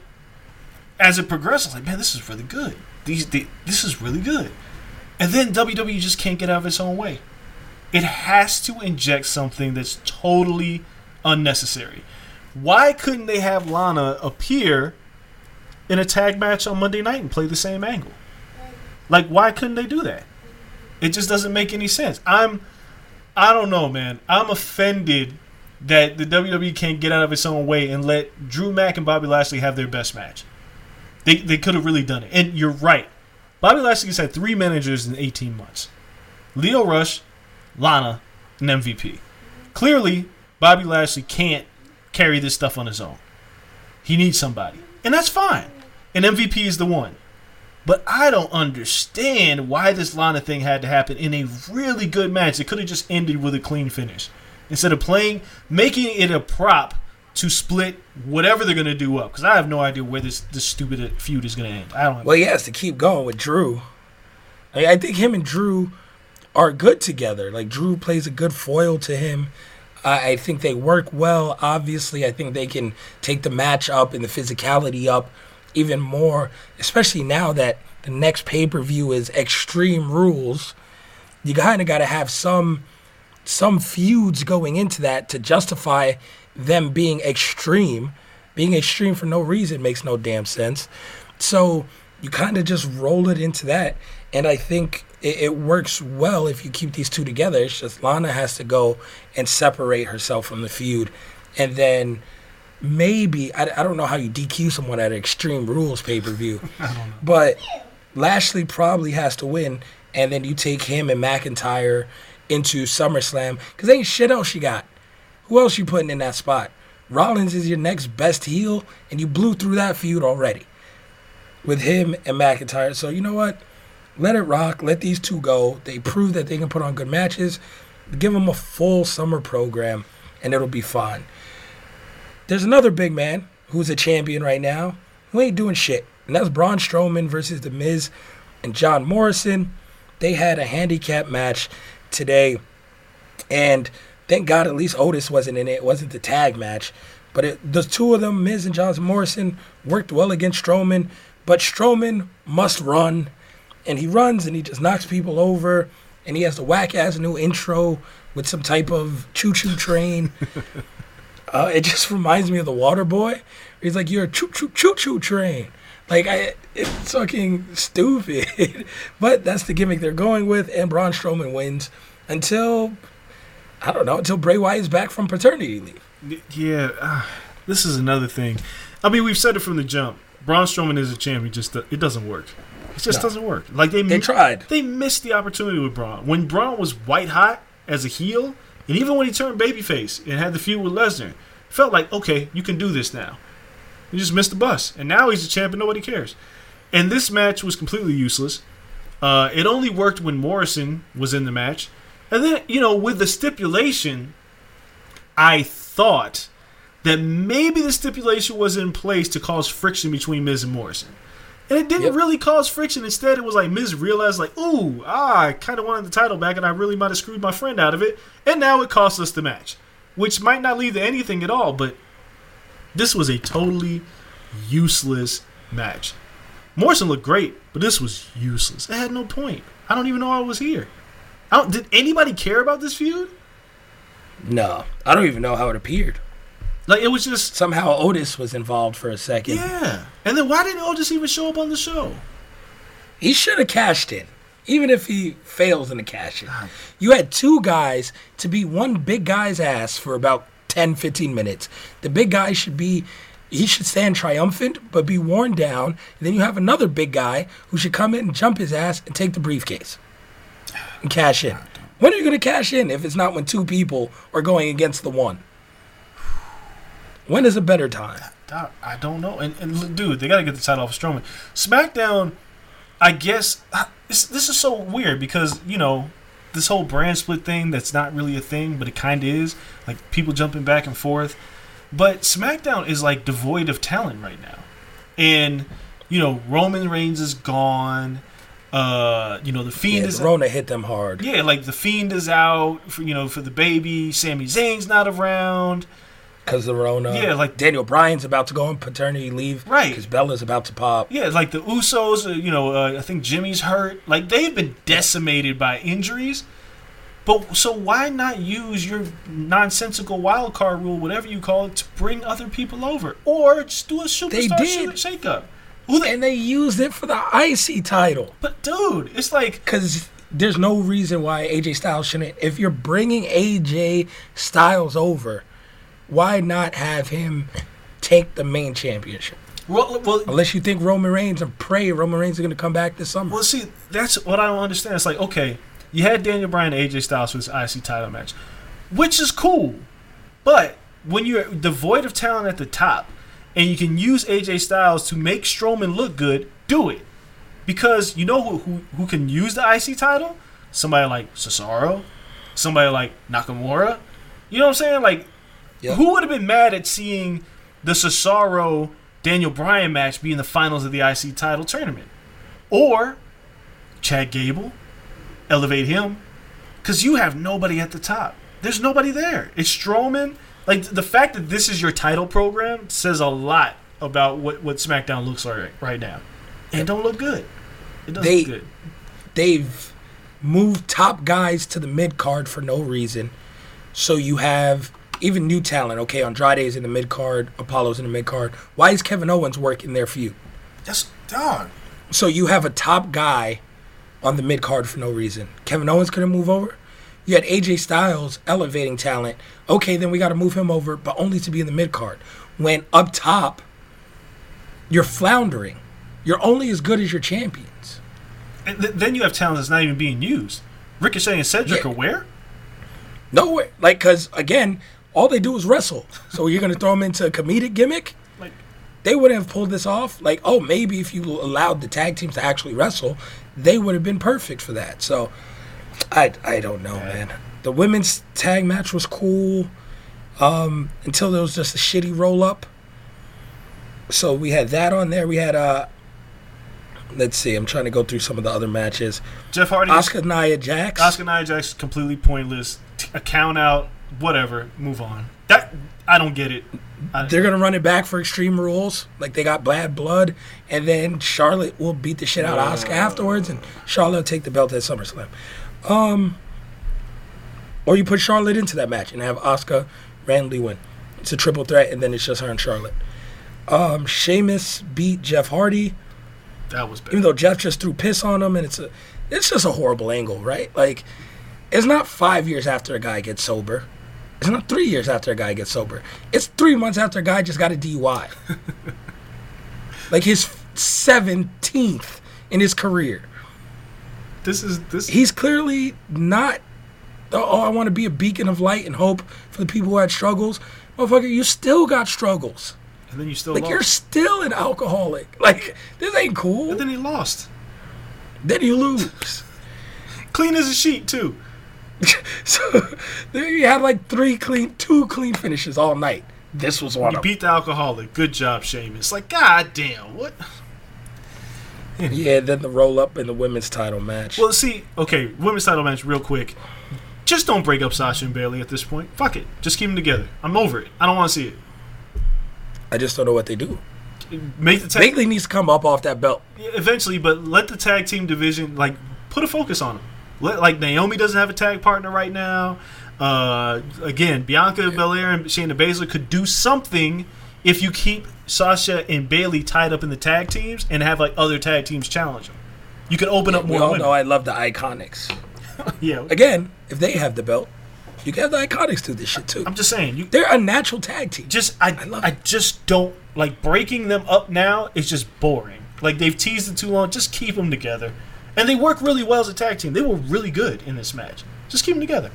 as it progressed, I was like, man, this is really good. These, the, this is really good. And then WWE just can't get out of its own way. It has to inject something that's totally unnecessary. Why couldn't they have Lana appear in a tag match on Monday night and play the same angle? Like, why couldn't they do that? It just doesn't make any sense. I'm, I don't know, man. I'm offended that the WWE can't get out of its own way and let Drew Mack and Bobby Lashley have their best match. They, they could have really done it. And you're right. Bobby Lashley's had three managers in 18 months Lio Rush, Lana, an MVP. Clearly, Bobby Lashley can't carry this stuff on his own. He needs somebody. And that's fine. An MVP is the one. But I don't understand why this Lana thing had to happen in a really good match. It could have just ended with a clean finish. Instead of playing, making it a prop to split whatever they're going to do up. Because I have no idea where this, this stupid feud is going to end. I don't Well, he has to keep going with Drew. I, I think him and Drew are good together. Like Drew plays a good foil to him. I, think they work well. Obviously, I think they can take the match up and the physicality up even more, especially now that the next pay per view is Extreme Rules. You kind of got to have some some feuds going into that to justify them being extreme. Being extreme for no reason makes no damn sense. So you kind of just roll it into that. And I think it, it, works well if you keep these two together. It's just Lana has to go and separate herself from the feud. And then maybe, I, I don't know how you DQ someone at Extreme Rules pay per view. (laughs) but Lashley probably has to win. And then you take him and McIntyre into SummerSlam because ain't shit else you got. Who else you putting in that spot? Rollins is your next best heel, and you blew through that feud already with him and McIntyre. So you know what? Let it rock. Let these two go. They prove that they can put on good matches. Give them a full summer program, and it'll be fine. There's another big man who's a champion right now who ain't doing shit, and that's Braun Strowman versus The Miz and John Morrison. They had a handicap match today, and thank God at least Otis wasn't in it. It wasn't the tag match. But it, the two of them, Miz and John Morrison, worked well against Strowman. But Strowman must run. And he runs and he just knocks people over. And he has the whack ass new intro with some type of choo choo train. (laughs) uh, it just reminds me of the Water Boy. He's like, You're a choo choo choo choo train. Like I, it's fucking stupid. (laughs) but that's the gimmick they're going with, and Braun Strowman wins until I don't know until Bray Wyatt is back from paternity leave. Yeah, uh, this is another thing. I mean, we've said it from the jump. Braun Strowman is a champion. Just it doesn't work. It just No. doesn't work. Like they They tried. They missed the opportunity with Braun when Braun was white hot as a heel, and even when he turned babyface and had the feud with Lesnar, felt like okay, you can do this now. He just missed the bus, and now he's a champion. Nobody cares. And this match was completely useless. Uh, it only worked when Morrison was in the match, and then you know with the stipulation, I thought that maybe the stipulation was in place to cause friction between Miz and Morrison. And it didn't Yep. really cause friction. Instead, it was like Miz realized, like, ooh, ah, I kind of wanted the title back, and I really might have screwed my friend out of it. And now it cost us the match, which might not lead to anything at all. But this was a totally useless match. Morrison looked great, but this was useless. It had no point. I don't even know I was here. I don't, did anybody care about this feud? No, I don't even know how it appeared. Like it was just Somehow Otis was involved for a second. yeah. And then why didn't Otis even show up on the show? He should have cashed in, even if he fails in the cash in. Ah. You had two guys to be one big guy's ass for about 10, 15 minutes. The big guy should be, he should stand triumphant, but be worn down. And then you have another big guy who should come in and jump his ass and take the briefcase and cash in. Ah, when are you going to cash in if it's not when two people are going against the one? When is a better time? I, I don't know. And, and dude, they got to get the title off Strowman. SmackDown, I guess this, this is so weird because you know this whole brand split thing that's not really a thing, but it kind of is. Like people jumping back and forth. But SmackDown is like devoid of talent right now, and you know Roman Reigns is gone. Uh, you know the Fiend Yeah, is Rona hit them hard. Yeah, like the Fiend is out for you know for the baby. Sami Zayn's not around. Because the Rona. Yeah, like- Daniel Bryan's about to go on paternity leave. Right. Because Bella's about to pop. Yeah, like the Usos. Uh, you know, uh, I think Jimmy's hurt. Like they've been decimated by injuries. But so why not use your nonsensical wild card rule, whatever you call it, to bring other people over, or just do a superstar shake- shakeup? Who they, And they used it for the IC title. but dude, it's like Because there's no reason why AJ Styles shouldn't. If you're bringing AJ Styles over, why not have him take the main championship? well, well, Unless you think Roman Reigns and pray Roman Reigns is going to come back this summer. Well, see, that's what I don't understand. It's like, okay, you had Daniel Bryan and AJ Styles for this IC title match, which is cool. But when you're devoid of talent at the top and you can use AJ Styles to make Strowman look good, do it. Because you know who, who, who can use the IC title? Somebody like Cesaro, somebody like Nakamura. You know what I'm saying? Like, Yep. who would have been mad at seeing the Cesaro Daniel Bryan match be in the finals of the IC title tournament? Or Chad Gable, elevate him, because you have nobody at the top. There's nobody there. It's Strowman. Like the fact that this is your title program says a lot about what, what SmackDown looks like right now. And it don't look good. It doesn't They- look good. they've moved top guys to the mid card for no reason. So you have even new talent. Okay, Andrade's in the mid card, Apollo's in the mid card. Why is Kevin Owens working there for you? That's dog. So you have a top guy on the mid card for no reason. Kevin Owens couldn't move over. You had AJ Styles elevating talent. Okay, then we got to move him over, but only to be in the mid card. When up top, you're floundering. You're only as good as your champions. And th- then you have talent that's not even being used. Ricochet and Cedric Yeah. are where? Nowhere. Like, because, again, all they do is wrestle. So you're going to throw them into a comedic gimmick? Like, They wouldn't have pulled this off. Like, oh, maybe if you allowed the tag teams to actually wrestle, they would have been perfect for that. So, I, I don't know, man. The women's tag match was cool um, until there was just a shitty roll up. So we had that on there. We had, uh, let's see, I'm trying to go through some of the other matches. Jeff Hardy. Asuka Nia Jax. Asuka Nia Jax completely pointless. T- A count out, whatever. Move on. That I don't get it. I, They're gonna run it back for Extreme Rules, like they got bad blood, and then Charlotte will beat the shit out of Asuka afterwards, and Charlotte will take the belt at SummerSlam. Um, or you put Charlotte into that match and have Asuka randomly win. It's a triple threat, and then it's just her and Charlotte. Um, Sheamus beat Jeff Hardy, That was bad. even though Jeff just threw piss on him, and it's a, it's just a horrible angle, right? Like, it's not five years after a guy gets sober. It's not three years after a guy gets sober. It's three months after a guy just got a DUI. (laughs) like his seventeenth in his career. this is this. He's clearly not. Oh, I want to be a beacon of light and hope for the people who had struggles. Motherfucker, you still got struggles. and then you still Like lost. you're still an alcoholic. Like this ain't cool. and then he lost. Then you lose. (laughs) Clean as a sheet too. (laughs) so you had like three clean, two clean finishes all night. This was one You of them. beat the alcoholic. Good job, Sheamus. Like, god damn, what? (laughs) Yeah, then the roll up in the women's title match. Well, see, okay, women's title match, real quick. Just don't break up Sasha and Bayley at this point. Fuck it. Just keep them together. I'm over it. I don't want to see it. I just don't know what they do. Make the tag Bayley needs to come up off that belt. eventually, but let the tag team division like put a focus on them. Like Naomi doesn't have a tag partner right now. Uh, again, Bianca Belair and Shayna Baszler could do something if you keep Sasha and Bayley tied up in the tag teams and have like other tag teams challenge them. You could open up We more all women. know I love the Iconics. (laughs) yeah, Again, if they have the belt, you can have the Iconics do this shit too. I'm just saying. You They're a natural tag team. just I I, love it. just don't like breaking them up now is just boring. Like they've teased it too long. Just keep them together, and they work really well as a tag team. They were really good in this match. Just keep them together.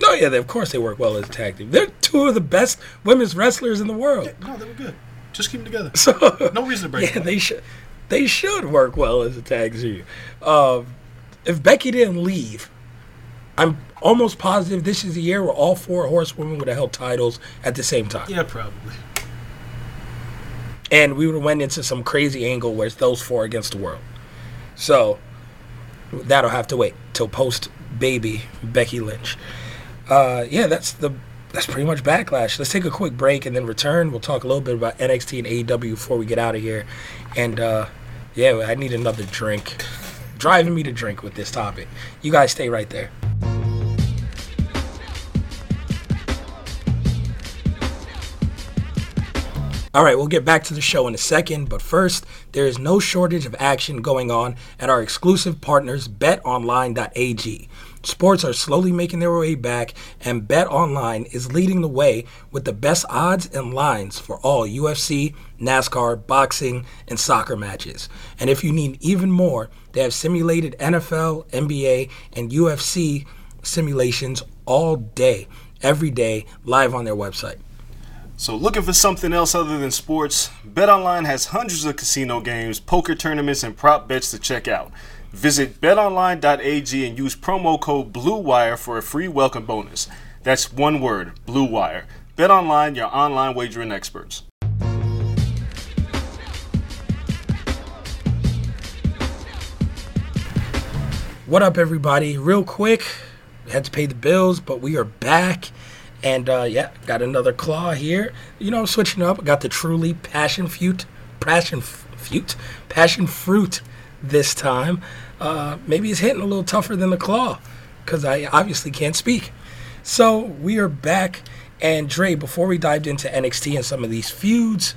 No, yeah, they, of course they work well as a tag team. They're two of the best women's wrestlers in the world. Yeah, No, they were good. Just keep them together. So (laughs) No reason to break yeah, them. they should they should work well as a tag team. Um, if Becky didn't leave, I'm almost positive this is the year where all four horsewomen would have held titles at the same time, Yeah, probably. and we would have went into some crazy angle where it's those four against the world. So that'll have to wait till post baby Becky Lynch. Uh, yeah, that's the that's pretty much backlash. Let's take a quick break and then return. We'll talk a little bit about NXT and AEW before we get out of here. And uh, yeah, I need another drink. Driving me to drink with this topic. You guys stay right there. All right, we'll get back to the show in a second, but first, there is no shortage of action going on at our exclusive partners, betonline.ag. Sports are slowly making their way back, and BetOnline is leading the way with the best odds and lines for all UFC, NASCAR, boxing, and soccer matches. And if you need even more, they have simulated NFL, NBA, and UFC simulations all day, every day, live on their website. So, looking for something else other than sports? BetOnline has hundreds of casino games, poker tournaments, and prop bets to check out. Visit betonline.ag and use promo code BLUEWIRE for a free welcome bonus. That's one word, BLUEWIRE. BetOnline, your online wagering experts. What up, everybody? Real quick, had to pay the bills, but we are back. And uh, yeah, got another claw here. You know, switching up. Got the truly passion fruit, passion fruit, passion fruit this time. Uh, maybe it's hitting a little tougher than the claw because I obviously can't speak. So we are back. And Dre, before we dived into NXT and some of these feuds,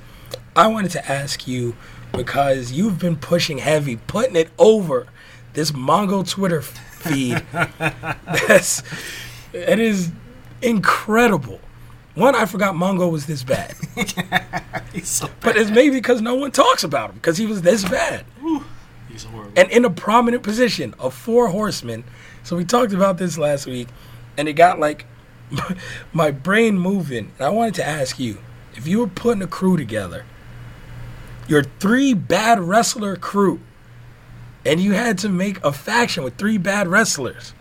I wanted to ask you because you've been pushing heavy, putting it over this Mongo Twitter feed. (laughs) That's it is incredible. One, I forgot Mongo was this bad, (laughs) so but it's maybe because no one talks about him because he was this bad he's horrible. and in a prominent position of four horsemen. So we talked about this last week, and it got like (laughs) my brain moving. And I wanted to ask you if you were putting a crew together, your three bad wrestler crew, and you had to make a faction with three bad wrestlers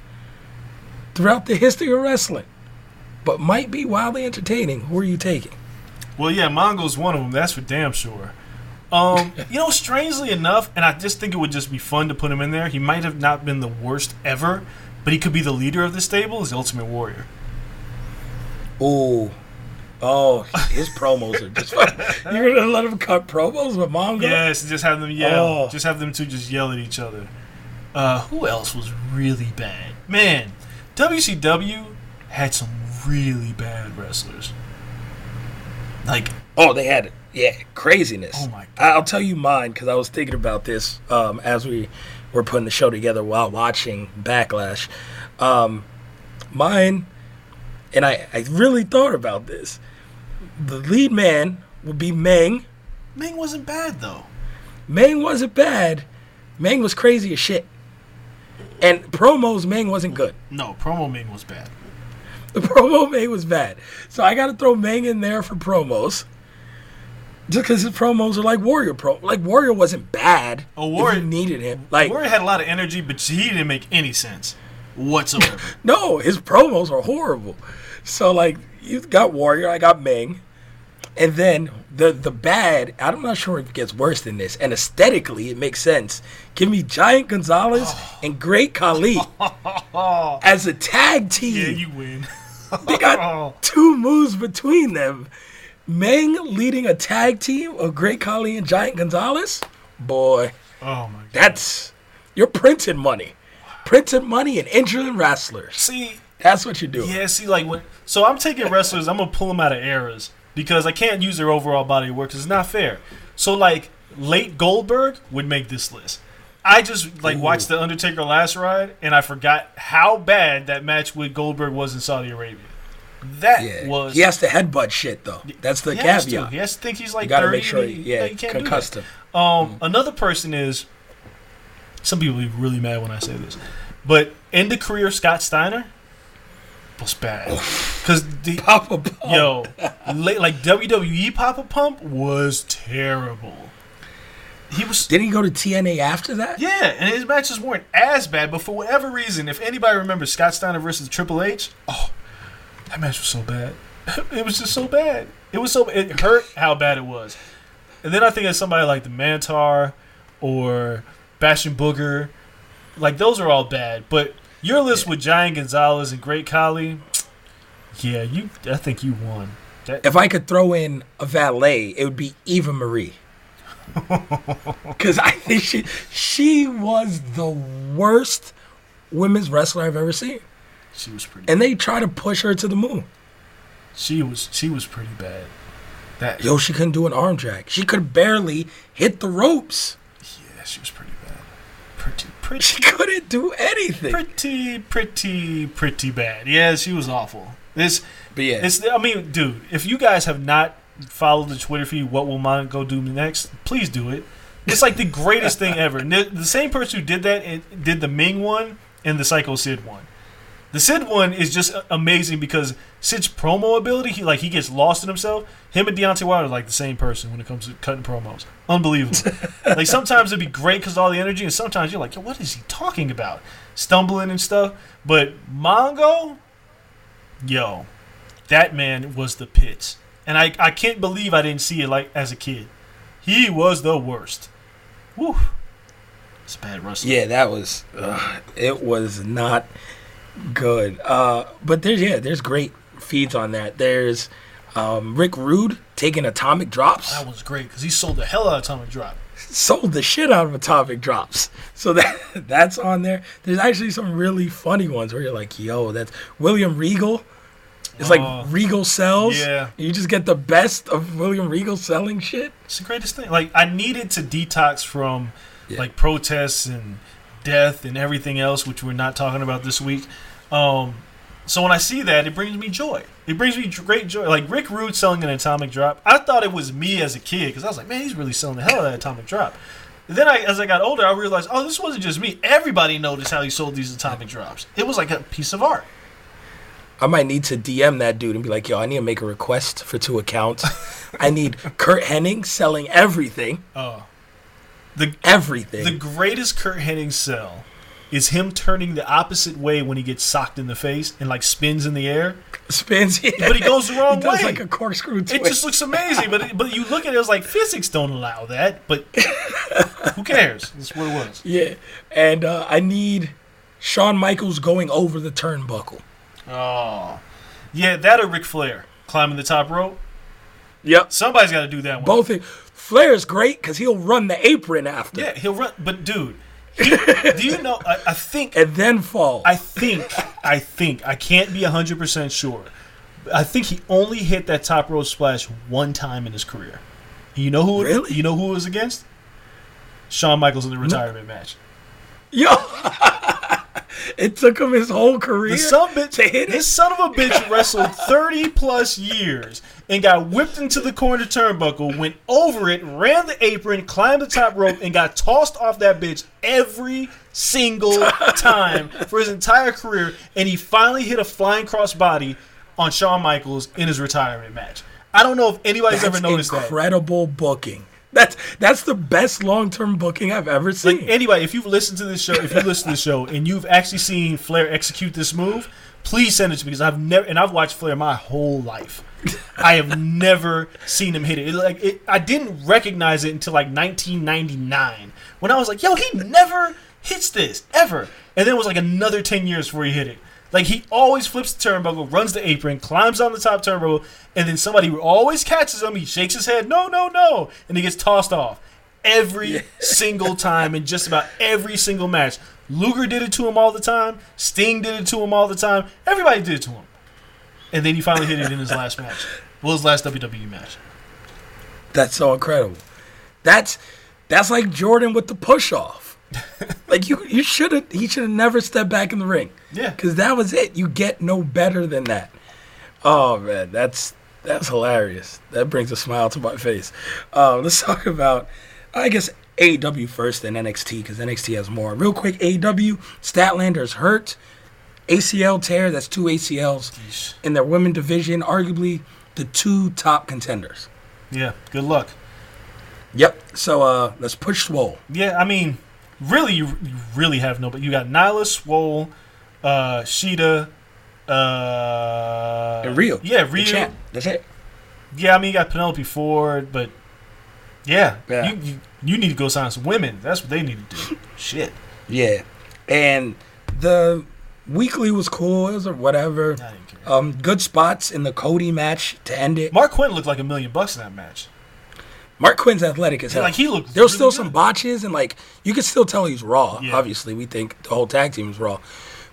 throughout the history of wrestling, but might be wildly entertaining, who are you taking? Well, yeah, Mongo's one of them. That's for damn sure. Um, (laughs) you know, strangely enough, and I just think it would just be fun to put him in there. He might have not been the worst ever, but he could be the leader of the stable. Is the Ultimate Warrior. Oh, Oh, his promos are just fun. (laughs) You're gonna let him cut promos with Mongo? Yes, just have them yell. Oh. Just have them two just yell at each other. Uh, who else was really bad? Man, WCW had some really bad wrestlers. Like, Oh, they had Yeah, craziness. Oh my I- I'll tell you mine because I was thinking about this um, as we were putting the show together while watching Backlash. Um, mine, and I, I really thought about this. The lead man would be Meng. Meng wasn't bad though. Meng wasn't bad. Meng was crazy as shit. And promos, Meng wasn't good. No, promo Meng was bad. The (laughs) promo May was bad. So I got to throw Meng in there for promos. Just because his promos are like Warrior pro. Like Warrior wasn't bad. Oh, Warrior- you needed him. Like Warrior had a lot of energy, but he didn't make any sense whatsoever. (laughs) no, his promos are horrible. So like you got Warrior, I got Meng, and then the the bad. I'm not sure if it gets worse than this. And aesthetically, it makes sense. Give me Giant Gonzalez (sighs) and Great Khali (laughs) as a tag team. yeah, you win. They got oh. two moves between them. Meng leading a tag team of Great Khali and Giant Gonzalez. Boy, Oh my god. that's you're printing money, printing money and injuring wrestlers. See, That's what you're doing. yeah, see, like when. So I'm taking wrestlers. I'm gonna pull them out of eras because I can't use their overall body of work because it's not fair. So like late Goldberg would make this list. I just like watched the Undertaker last ride and I forgot how bad that match with Goldberg was in Saudi Arabia. That Yeah. was he has to headbutt shit though. That's the He caveat. He has to think he's like You gotta 30. make sure, he- yeah, you can't concussed him. Um, another person is. Some people will be really mad when I say this, but in the career Scott Steiner was bad because the Papa Pump. yo like WWE Papa Pump was terrible. He was Didn't he go to TNA after that? yeah, and his matches weren't as bad, but for whatever reason, if anybody remembers Scott Steiner versus Triple H, oh, that match was so bad. (laughs) It was just so bad. It was so it hurt how bad it was. And then I think of somebody like the Mantaur or Bastion Booger, like those are all bad. But your list with Giant Gonzalez and Great Khali, yeah, you. I think you won. That, If I could throw in a valet, it would be Eva Marie. (laughs) Because I think she she was the worst women's wrestler I've ever seen, she was pretty. and they try to push her to the moon. She was. She was pretty bad. That Yo, she couldn't do an arm drag. She could barely hit the ropes. yeah, she was pretty bad. Pretty, pretty. She couldn't do anything. pretty, pretty, pretty bad. Yeah, she was awful. This, But yeah, it's. I mean, dude, if you guys have not followed the Twitter feed, what will Mongo do next? Please do it. It's like the greatest thing ever. The, same person who did that it, did the Ming one and the Psycho Sid one. The Sid one is just amazing because Sid's promo ability, he like he gets lost in himself. Him and Deontay Wilder are like the same person when it comes to cutting promos. Unbelievable. (laughs) like sometimes it'd be great because all the energy, and sometimes you're like, Yo, what is he talking about? Stumbling and stuff. But Mongo, yo, that man was the pits, and I I can't believe I didn't see it like as a kid. He was the worst. Woo. It's bad wrestling. yeah, that was. Uh, it was not good. Uh, but there's yeah, there's great feeds on that. There's um, Rick Rude taking atomic drops. That was great because he sold the hell out of Atomic Drop. sold the shit out of atomic drops. (laughs) So that that's on there. There's actually some really funny ones where you're like, yo, that's William Regal. It's Oh. like Regal sells. Yeah. You just get the best of William Regal selling shit. It's the greatest thing. Like I needed to detox from Yeah. like protests and death and everything else, which we're not talking about this week. Um, so when I see that, it brings me joy. It brings me great joy. Like Rick Rude selling an atomic drop. I thought it was me as a kid because I was like, man, he's really selling the hell out of that atomic drop. Then I, as I got older, I realized, oh, this wasn't just me. Everybody noticed how he sold these atomic drops. It was like a piece of art. I might need to DM that dude and be like, yo, I need to make a request for two accounts. I need (laughs) Curt Hennig selling everything. Oh. The Everything. The greatest Curt Hennig sell is him turning the opposite way when he gets socked in the face and like spins in the air. Spins. But he goes the (laughs) wrong he does way. like a corkscrew twist. It just looks amazing, but it, but you look at it, it's like physics don't allow that. But who (laughs) cares? That's what it was. yeah. And uh, I need Shawn Michaels going over the turnbuckle. Oh, yeah, that or Ric Flair climbing the top rope. Yep. Somebody's got to do that one. Both. things. Flair's great because he'll run the apron after Yeah, he'll run. But dude, he, (laughs) do you know? I, I think and then fall. I think, I think, I can't be 100% sure. I think he only hit that top rope splash one time in his career. You know who? Really? You know who it was against? Shawn Michaels in the retirement match. Yo, (laughs) it took him his whole career. Son, bitch, to hit this it. son of a bitch (laughs) wrestled 30 plus years and got whipped into the corner turnbuckle, went over it, ran the apron, climbed the top rope, and got tossed off that bitch every single (laughs) time for his entire career. And he finally hit a flying crossbody on Shawn Michaels in his retirement match. I don't know if anybody's That's ever noticed that. incredible booking. That's that's the best long term booking I've ever seen. Like anybody, if you've listened to this show, if you listen to the show and you've actually seen Flair execute this move, please send it to me because I've never and I've watched Flair my whole life. (laughs) I have never seen him hit it. It, like it, I didn't recognize it until like 1999 when I was like, "Yo, he never hits this ever." And then it was like another 10 years before he hit it. Like he always flips the turnbuckle, runs the apron, climbs on the top turnbuckle, and then somebody always catches him. He shakes his head, no, no, no, and he gets tossed off every (laughs) single time in just about every single match. Luger did it to him all the time. Sting did it to him all the time. Everybody did it to him. And then he finally hit it in his (laughs) last match. Well, his last WWE match. That's so incredible. That's that's like Jordan with the push off. (laughs) like you you should have he should have never stepped back in the ring. Yeah. Cuz that was it. You get no better than that. Oh man, that's that's hilarious. That brings a smile to my face. Uh, let's (laughs) talk about I guess AEW first and NXT cuz NXT has more. Real quick, AEW Statlander's hurt. ACL tear, that's two ACLs in their women division, arguably the two top contenders. Yeah, good luck. Yep. So uh let's push Swole. Yeah, I mean, really, you, you really have no. But you got Nyla, Swole, uh, Shida, uh, And Riho. Yeah, champ. That's it. Yeah, I mean, you got Penelope Ford, but yeah, Yeah. You, you you need to go sign some women. That's what they need to do. Shit. Yeah. And the weekly was cool. It was a whatever. I didn't care. Um, good spots in the Cody match to end it. Marq Quen looked like a million bucks in that match. Marq Quen's athletic as hell. Like, he looked There was really still good. some botches and like you could still tell he's raw. Yeah. Obviously, we think the whole tag team is raw,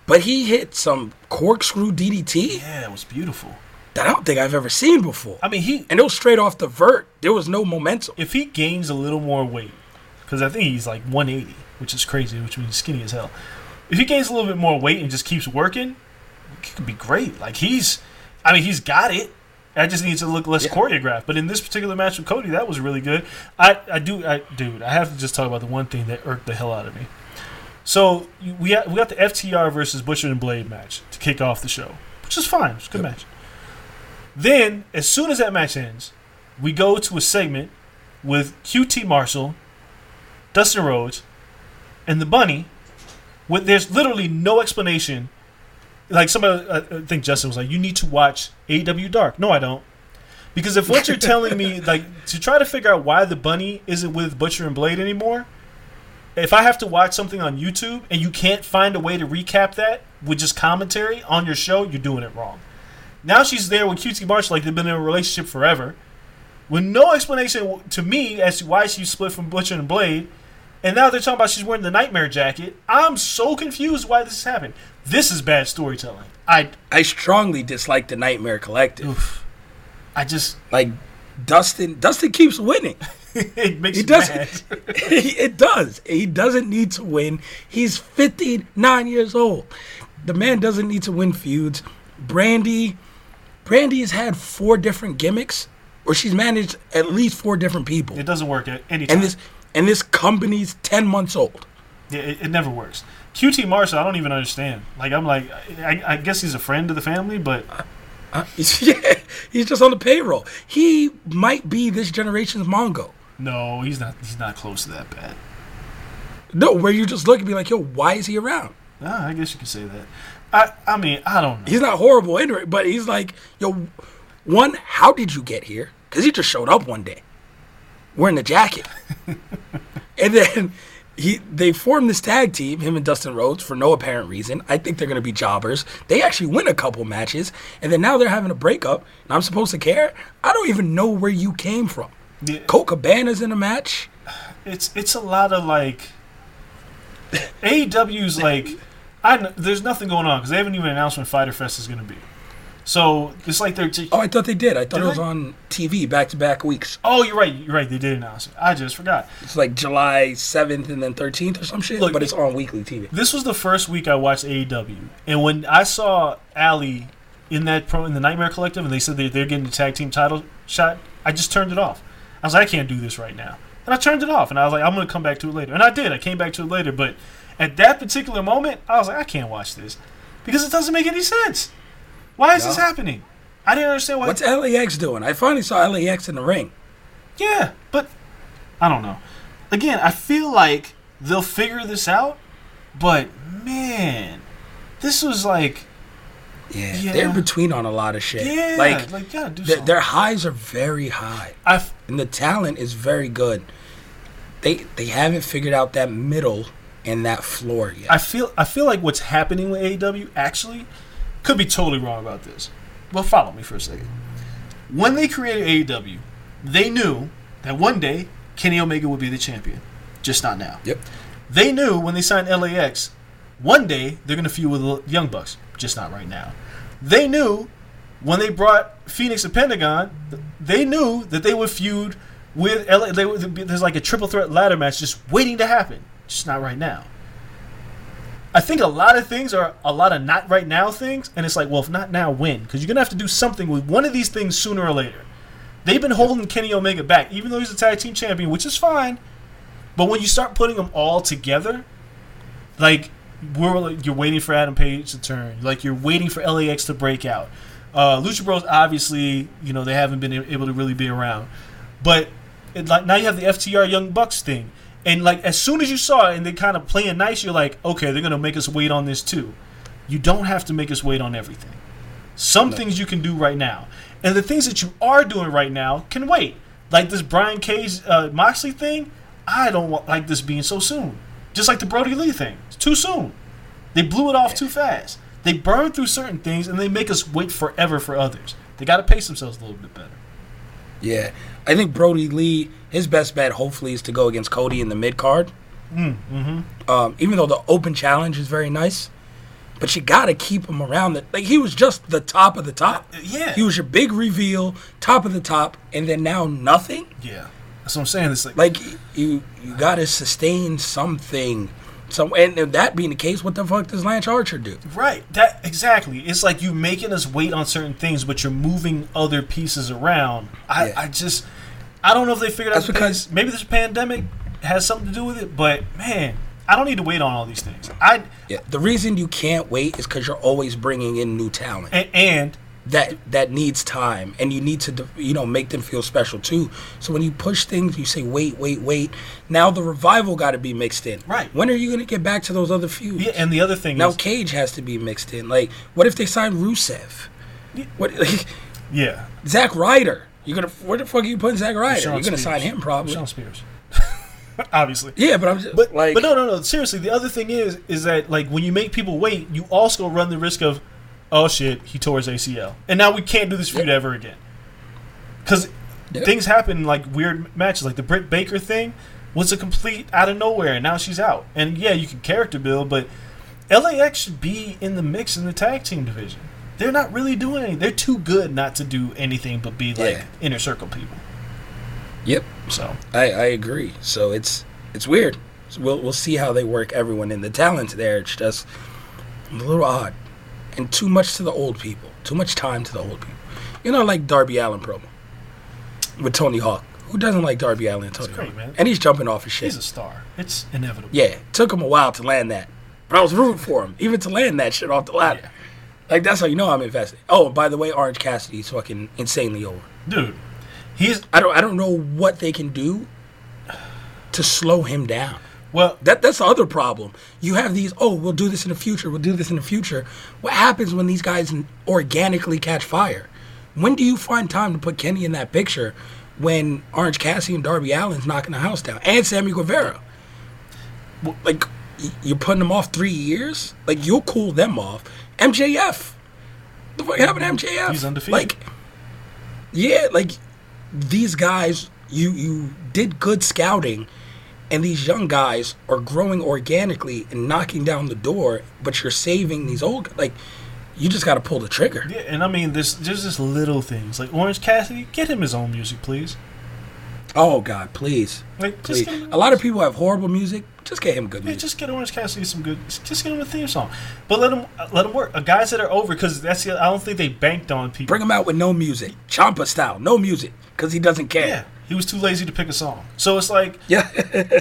but he hit some corkscrew DDT Yeah, it was beautiful. that I don't think I've ever seen before. I mean, he and it was straight off the vert. There was no momentum. if he gains a little more weight, because I think he's like 180, which is crazy, which means skinny as hell. If he gains a little bit more weight and just keeps working, it could be great. Like he's, I mean, he's got it. I just need to look less Yeah. choreographed. But in this particular match with Cody, that was really good. I, I do, I, dude, I have to just talk about the one thing that irked the hell out of me. So we got, we got the FTR versus Butcher and Blade match to kick off the show, which is fine. It's a good match. Then, as soon as that match ends, we go to a segment with QT Marshall, Dustin Rhodes, and the Bunny. With there's literally no explanation. Like somebody, I I think Justin was like, "You need to watch AEW Dark." No, I don't, because if what you're (laughs) telling me, like, to try to figure out why the Bunny isn't with Butcher and Blade anymore, if I have to watch something on YouTube and you can't find a way to recap that with just commentary on your show, you're doing it wrong. Now she's there with QT Marshall like they've been in a relationship forever, with no explanation to me as to why she split from Butcher and Blade. And now they're talking about she's wearing the nightmare jacket. I'm so confused why this has happened. This is bad storytelling. I, I strongly dislike the Nightmare Collective. oof. I just Like Dustin, Dustin keeps winning. (laughs) it makes He me does. mad. (laughs) it does. He doesn't need to win. He's 59 years old. The man doesn't need to win feuds. Brandi, Brandi has had four different gimmicks, or she's managed at least four different people. It doesn't work at any time. And this and this company's 10 months old. Yeah, it, it never works. QT Marshall, I don't even understand. Like, I'm like, I, I guess he's a friend of the family, but Uh, (laughs) yeah, he's just on the payroll. He might be this generation's Mongo. no, he's not. He's not close to that bad. No, where you just look and be like, yo, why is he around? Ah, I guess you could say that. I, I mean, I don't know. He's not horrible but he's like, yo, one, how did you get here? Because he just showed up one day wearing the jacket. (laughs) and then he they formed this tag team, him and Dustin Rhodes, for no apparent reason. I think they're going to be jobbers. They actually win a couple matches, and then now they're having a breakup, and I'm supposed to care? I don't even know where you came from. Yeah, Colt Cabana's in a match. it's it's a lot of like. AEW's like, I there's nothing going on because they haven't even announced when Fyter Fest is going to be. So it's like they're. T- Oh, I thought they did. I thought Did it was they? on TV back to back weeks. oh, you're right. You're right. They did announce it. I just forgot. It's like July 7th and then 13th or some shit, Look, but it's on weekly TV. This was the first week I watched AEW, and when I saw Ali in that pro in the Nightmare Collective, and they said that they're getting the tag team title shot, I just turned it off. I was like, I can't do this right now, and I turned it off, and I was like, I'm gonna come back to it later, and I did. I came back to it later, but at that particular moment, I was like, I can't watch this because it doesn't make any sense. Why is this happening? I didn't understand why. What's LAX doing? I finally saw LAX in the ring. Yeah, but I don't know. Again, I feel like they'll figure this out, but man, this was like, Yeah, Yeah. they're between on a lot of shit. yeah, like, like, gotta do their, their highs are very high, I f- and the talent is very good. They they haven't figured out that middle and that floor yet. I feel I feel like what's happening with AEW actually could be totally wrong about this. But follow me for a second. When they created AEW, they knew that one day Kenny Omega would be the champion, just not now. yep. They knew when they signed LAX, one day they're going to feud with the Young Bucks, just not right now. They knew when they brought Fenix and Pentagon, they knew that they would feud with LA. They would, there's like a triple threat ladder match just waiting to happen, just not right now. I think a lot of things are a lot of not right now things, and it's like, well, if not now, when? Because you're gonna have to do something with one of these things sooner or later. They've been holding Kenny Omega back, even though he's a tag team champion, which is fine. But when you start putting them all together, like we're you're waiting for Adam Page to turn, like you're waiting for LAX to break out. Uh, Lucha Bros obviously, you know, they haven't been able to really be around, but it, like now you have the FTR Young Bucks thing, and like as soon as you saw it and they kind of playing nice, you're like, okay, they're gonna make us wait on this too. You don't have to make us wait on everything. Some things you can do right now, and the things that you are doing right now can wait. Like this Brian Cage uh, Moxley thing, I don't want, like this being so soon. Just like the Brodie Lee thing, it's too soon. They blew it off too fast. They burn through certain things and they make us wait forever for others. They got to pace themselves a little bit better. Yeah, I think Brodie Lee, his best bet hopefully is to go against Cody in the mid card. Mm, mm-hmm. Um, even though the open challenge is very nice, but you got to keep him around. The, like he was just the top of the top. yeah. he was your big reveal, top of the top, and then now nothing. Yeah, that's what I'm saying. It's like, Like you, you got to sustain something. Some, and if that being the case, what the fuck does Lance Archer do? right, that exactly. It's like you making us wait on certain things, but you're moving other pieces around. I, Yeah. I just, I don't know if they figured That's out because- maybe this pandemic has something to do with it. But man, I don't need to wait on all these things. I Yeah, the reason you can't wait is because you're always bringing in new talent. and, and that that needs time and you need to you know make them feel special too so when you push things you say wait wait wait now the revival got to be mixed in Right. when are you going to get back to those other feuds yeah, and the other thing now is, cage has to be mixed in like what if they sign rusev what (laughs) like, yeah, Zack Ryder you're gonna where the fuck are you putting Zack Ryder? Sean you're gonna sign him probably. Shawn Spears, (laughs) obviously. yeah but i'm just But like but no no no seriously the other thing is is that like when you make people wait you also run the risk of oh shit he tore his ACL and now we can't do this feud ever again. Because Yeah. things happen like weird matches like the Britt Baker thing was a complete out of nowhere and now she's out. And yeah you can character build but LAX should be in the mix in the tag team division they're not really doing anything they're too good not to do anything but be like Yeah. inner circle people yep so I, I agree. So it's it's weird. So we'll we'll see how they work everyone in. The talent there. It's just a little odd, and too much to the old people. Too much time to the old people. You know, like Darby Allin promo with Tony Hawk. Who doesn't like Darby Allin and Tony great, Hawk? man. And he's jumping off his shit. he's a star it's inevitable yeah, took him a while to land that, but I was rooting for him even to land that shit off the ladder. Yeah. Like that's how you know I'm invested. Oh, by the way, Orange Cassidy's fucking insanely over. dude he's I don't I don't know what they can do to slow him down. well That that's the other problem. You have these. Oh, we'll do this in the future. We'll do this in the future. What happens when these guys organically catch fire? When do you find time to put Kenny in that picture? When Orange Cassidy and Darby Allin's knocking the house down, and Sammy Guevara. Like you're putting them off three years. Like you'll cool them off. MJF. The fuck happened to MJF? He's undefeated. Like, yeah, like these guys. You you did good scouting and these young guys are growing organically and knocking down the door, but you're saving these old like You just got to pull the trigger. Yeah, and I mean, there's there's just little things like Orange Cassidy. Get him his own music, please. Oh God, please, Like, please. A lot of people have horrible music. Just get him good Yeah, just get Orange Cassidy some good. Just get him a theme song, but let him let him work. Uh, guys that are over because that's the, I don't think they banked on people. Bring him out with no music, Ciampa style, no music, because he doesn't care. Yeah, he was too lazy to pick a song. So it's like, Yeah.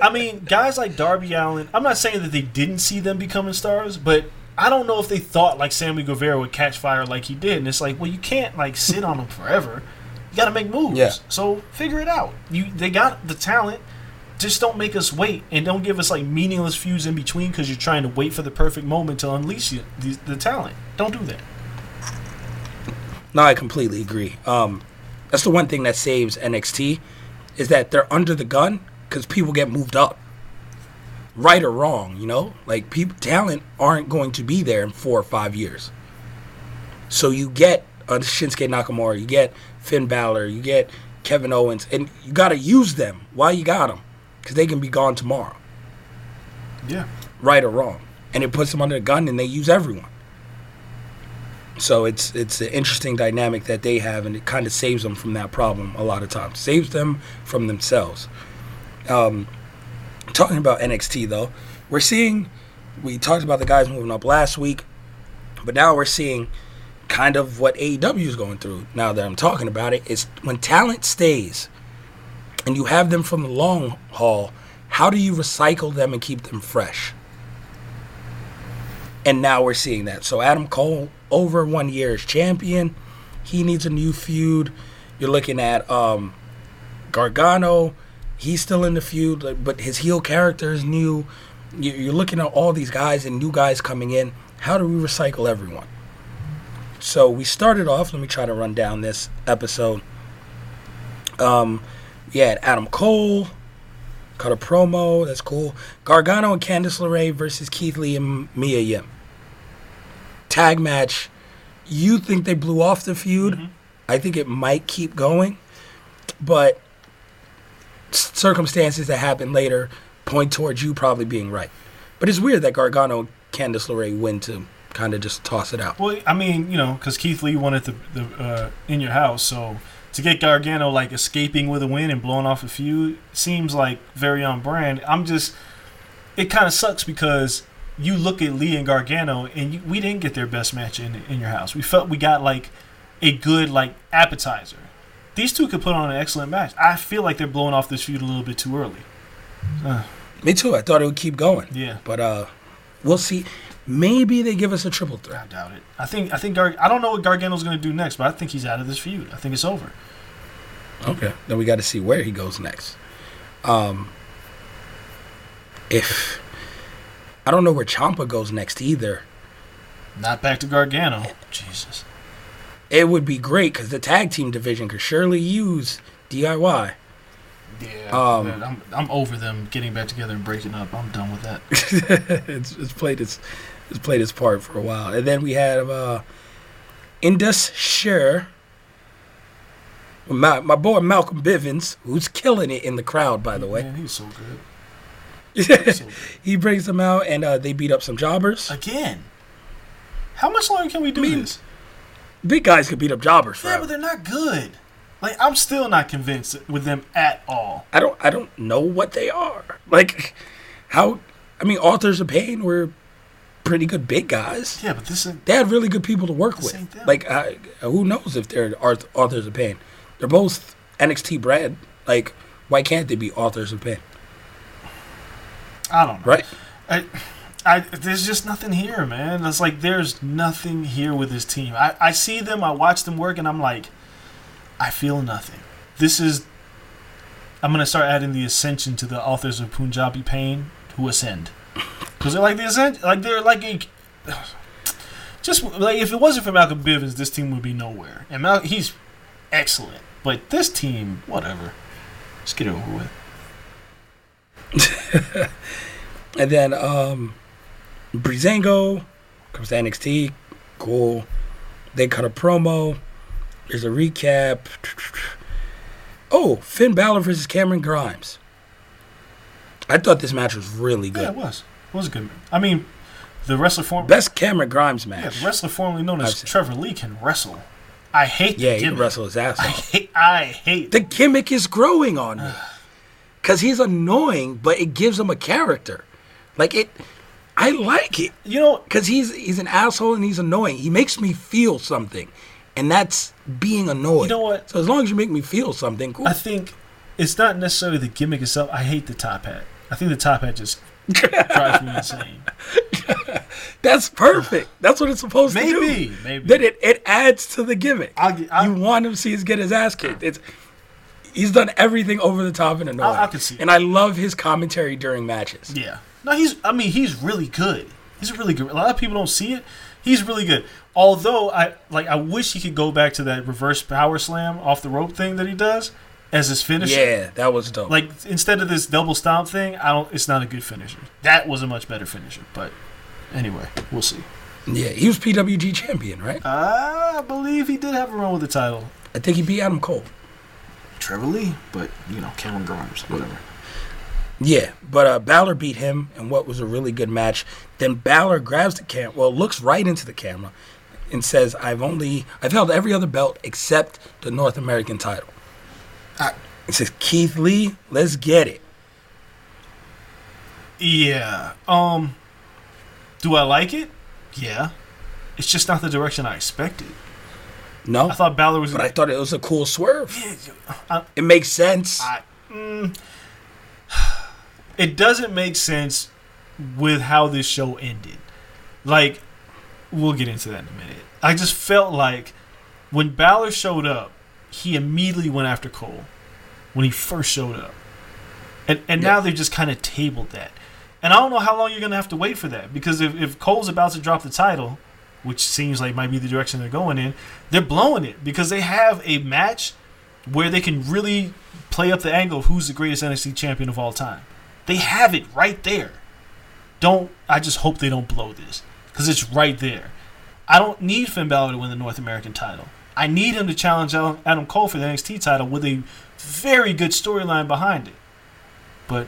I mean, guys like Darby Allin. I'm not saying that they didn't see them becoming stars, but I don't know if they thought like Sammy Guevara would catch fire like he did. And it's like, well, you can't like sit on them forever. You got to make moves. Yeah. So figure it out. You they got the talent. Just don't make us wait and don't give us like meaningless feuds in between because you're trying to wait for the perfect moment to unleash you, the, the talent. Don't do that. No, I completely agree. Um, that's the one thing that saves NXT is that they're under the gun because people get moved up, right or wrong. You know, like people talent aren't going to be there in four or five years. So you get a Shinsuke Nakamura, you get Finn Balor, you get Kevin Owens, and you got to use them while you got them because they can be gone tomorrow, Yeah. right or wrong. And it puts them under the gun, and they use everyone. So it's it's an interesting dynamic that they have, and it kind of saves them from that problem a lot of times. Saves them from themselves. Um, talking about NXT though, we're seeing we talked about the guys moving up last week, but now we're seeing kind of what AEW is going through. Now that I'm talking about it, it's when talent stays, and you have them from the long haul. How do you recycle them and keep them fresh? And now we're seeing that. So Adam Cole over one year as champion. He needs a new feud. You're looking at um, Gargano. He's still in the feud, but his heel character is new. You- You're looking at all these guys and new guys coming in. How do we recycle everyone? So we started off. Let me try to run down this episode. Um, had Adam Cole cut a promo. That's cool. Gargano and Candice LeRae versus Keith Lee and Mia Yim. Tag match. You think they blew off the feud? I think it might keep going, but circumstances that happen later point towards you probably being right. But it's weird that Gargano and Candice LeRae win to kind of just toss it out. Well, I mean, you know, because Keith Lee wanted the the uh, in your house, so to get Gargano like escaping with a win and blowing off a feud seems like very on brand. I'm just, it kind of sucks because you look at Lee and Gargano, and you, we didn't get their best match in in your house. We felt we got like a good like appetizer. These two could put on an excellent match. I feel like they're blowing off this feud a little bit too early. Me too. I thought it would keep going. Yeah. But uh, we'll see. Maybe they give us a triple threat. I doubt it. I think I think Gar- I don't know what Gargano's going to do next, but I think he's out of this feud. I think it's over. Okay. Then we got to see where he goes next. Um, if I don't know where Ciampa goes next either, Not back to Gargano. Jesus. it would be great because the tag team division could surely use DIY. Yeah, Um, man, I'm I'm over them getting back together and breaking up. I'm done with that. (laughs) it's, it's played its it's played its part for a while, and then we have uh, Indus Sher, my my boy Malcolm Bivens, who's killing it in the crowd, by the way. Man, (laughs) he's so good. He brings them out, and uh, they beat up some jobbers. Again. How much longer can we do mean, this? Big guys can beat up jobbers Yeah, forever. but they're not good. Like I'm still not convinced with them at all. I don't I don't know what they are. Like (laughs) how I mean authors of pain were pretty good big guys. Yeah, but this is They had really good people to work with. Like uh, who knows if they're auth- authors of pain. They're both NXT bred. Like why can't they be authors of pain? I don't know. Right? I, I, there's just nothing here, man. It's like there's nothing here with this team. I, I see them, I watch them work, and I'm like, I feel nothing. This is. I'm gonna start adding the ascension to the authors of Punjabi Pain who ascend, because they're like the like they're like a. Just like if it wasn't for Malcolm Bivens, this team would be nowhere. And Mal- he's excellent, but this team, whatever. Just get it over with. (laughs) And then um Breezango comes to NXT. Cool. They cut a promo. There's a recap. Oh, Finn Balor versus Cameron Grimes. I thought this match was really good. Yeah, it was. It was a good. match. I mean, the wrestler form Best Cameron Grimes yeah, match. the wrestler formerly known as Trevor Lee can wrestle. I hate the yeah, he can wrestle his ass I hate. I hate. The gimmick is growing on me. Cause he's annoying, but it gives him a character. Like it, I like it. you know, Cause he's he's an asshole and he's annoying. He makes me feel something, and that's being annoyed. You know what? So as long as you make me feel something, cool. I think it's not necessarily the gimmick itself. I hate the top hat. I think the top hat just drives me insane. (laughs) That's perfect. That's what it's supposed to do. Maybe, maybe. Then it, it adds to the gimmick. I'll I'll- you want him to see his get his ass kicked. It's he's done everything over the top and annoying. I could see it. And I love his commentary during matches. Yeah. No, he's. I mean, he's really good. He's really good. A lot of people don't see it. He's really good. Although I like, I wish he could go back to that reverse power slam off the rope thing that he does as his finisher. Yeah, that was dope. Like instead of this double stomp thing, I don't. It's not a good finisher. That was a much better finisher. But anyway, we'll see. yeah, he was PWG champion, right? I believe he did have a run with the title. I think he beat Adam Cole. Trevor Lee, but you know, Cameron Grimes, whatever. Yeah, but uh, Balor beat him and what was a really good match. Then Balor grabs the cam, well, looks right into the camera, and says, "I've only I've held every other belt except the North American title." It says, "Keith Lee, let's get it." Yeah. Um. Do I like it? Yeah. It's just not the direction I expected. No, I thought Balor was. but I thought it was a cool swerve. I- It makes sense. I, mm, (sighs) it doesn't make sense with how this show ended. Like, we'll get into that in a minute. I just felt like when Balor showed up, he immediately went after Cole when he first showed up. And, and now they've just kind of tabled that. And I don't know how long you're going to have to wait for that. Because if, if Cole's about to drop the title, which seems like might be the direction they're going in, they're blowing it because they have a match where they can really play up the angle of who's the greatest NXT champion of all time. They have it right there. Don't I just hope they don't blow this because it's right there. I don't need Finn Balor to win the North American title. I need him to challenge Adam Adam Cole for the NXT title with a very good storyline behind it. But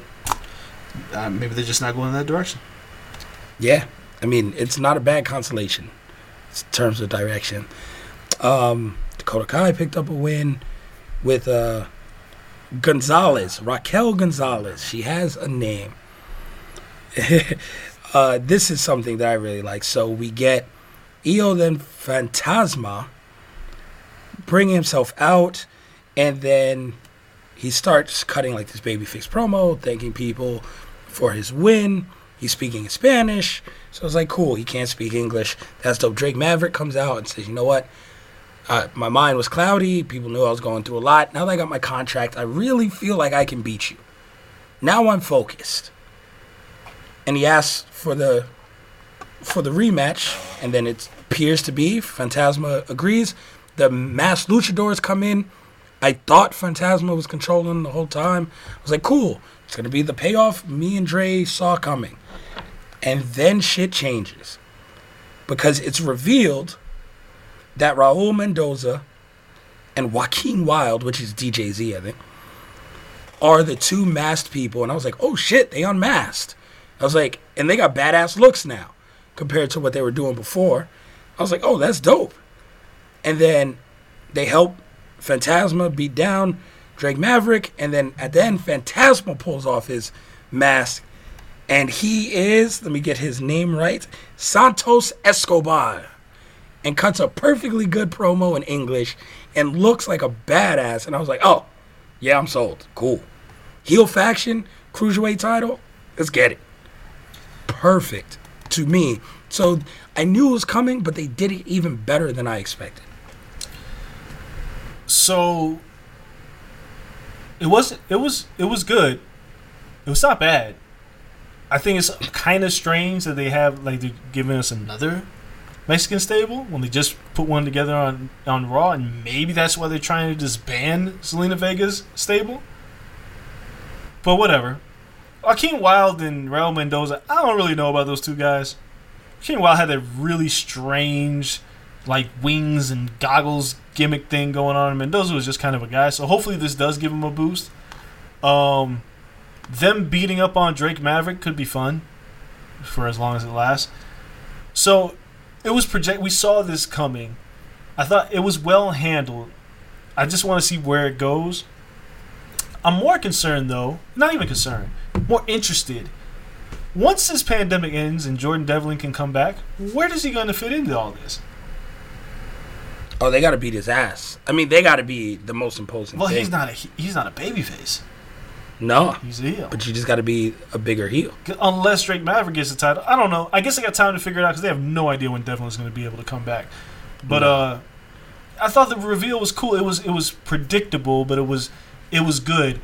uh, maybe they're just not going in that direction. Yeah, I mean, it's not a bad consolation in terms of direction. Um, Dakota Kai picked up a win with uh, Gonzalez, Raquel Gonzalez. She has a name. (laughs) uh, this is something that I really like. So we get Hijo del Fantasma bringing himself out, and then he starts cutting like this babyface promo, thanking people for his win. He's speaking in Spanish, so it's like cool. He can't speak English. That's dope. Drake Maverick comes out and says, "You know what? Uh, my mind was cloudy. People knew I was going through a lot. Now that I got my contract, I really feel like I can beat you. Now I'm focused." And he asks for the for the rematch, and then it appears to be Fantasma agrees. The masked luchadors come in. I thought Fantasma was controlling the whole time. I was like, cool. It's gonna be the payoff me and Dre saw coming. And then shit changes. Because it's revealed that Raul Mendoza and Joaquin Wilde, which is DJZ, I think, are the two masked people. And I was like, oh shit, they unmasked. I was like, and they got badass looks now compared to what they were doing before. I was like, oh, that's dope. And then they help Fantasma beat down Drake Maverick, and then at the end, Fantasma pulls off his mask, and he is, let me get his name right, Santos Escobar, and cuts a perfectly good promo in English and looks like a badass. And I was like, oh, yeah, I'm sold. Cool. Heel faction, cruiserweight title, let's get it. Perfect to me. So I knew it was coming, but they did it even better than I expected. So it wasn't it was it was good. It was not bad. I think it's kind of strange that they have like they're giving us another Mexican stable when they just put one together on on Raw, and maybe that's why they're trying to disband Zelina Vega's stable. But whatever. Akeem Wild and Raul Mendoza, I don't really know about those two guys. Akeem Wild had that really strange, like wings and goggles gimmick thing going on. Mendoza was just kind of a guy, so hopefully this does give him a boost. Um, them beating up on Drake Maverick could be fun for as long as it lasts. So it was project. We saw this coming. I thought it was well handled. I just want to see where it goes. I'm more concerned though, not even concerned, more interested. Once this pandemic ends and Jordan Devlin can come back, where is he going to fit into all this? Oh, they got to beat his ass. I mean, they got to be the most imposing. Well, thing. he's not a he's not a babyface. No, He's a heel. but you just got to be a bigger heel. Unless Drake Maverick gets the title, I don't know. I guess they got time to figure it out because they have no idea when Devlin's going to be able to come back. But uh, I thought the reveal was cool. It was it was predictable, but it was it was good.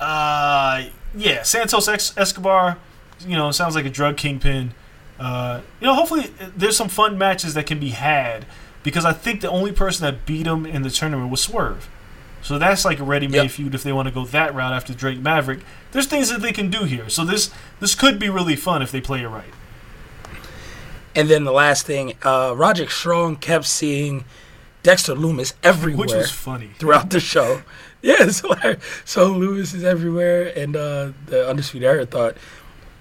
Uh, yeah, Santos Escobar, you know, sounds like a drug kingpin. Uh, you know, hopefully uh, there's some fun matches that can be had because I think the only person that beat him in the tournament was Swerve. So that's like a ready-made Yep. feud if they want to go that route after Drake Maverick. There's things that they can do here. So this this could be really fun if they play it right. And then the last thing, uh, Roderick Strong kept seeing Dexter Lumis everywhere Which was funny. throughout the show. (laughs) Yeah, hilarious. So Lumis is everywhere, and uh, the Undisputed Era thought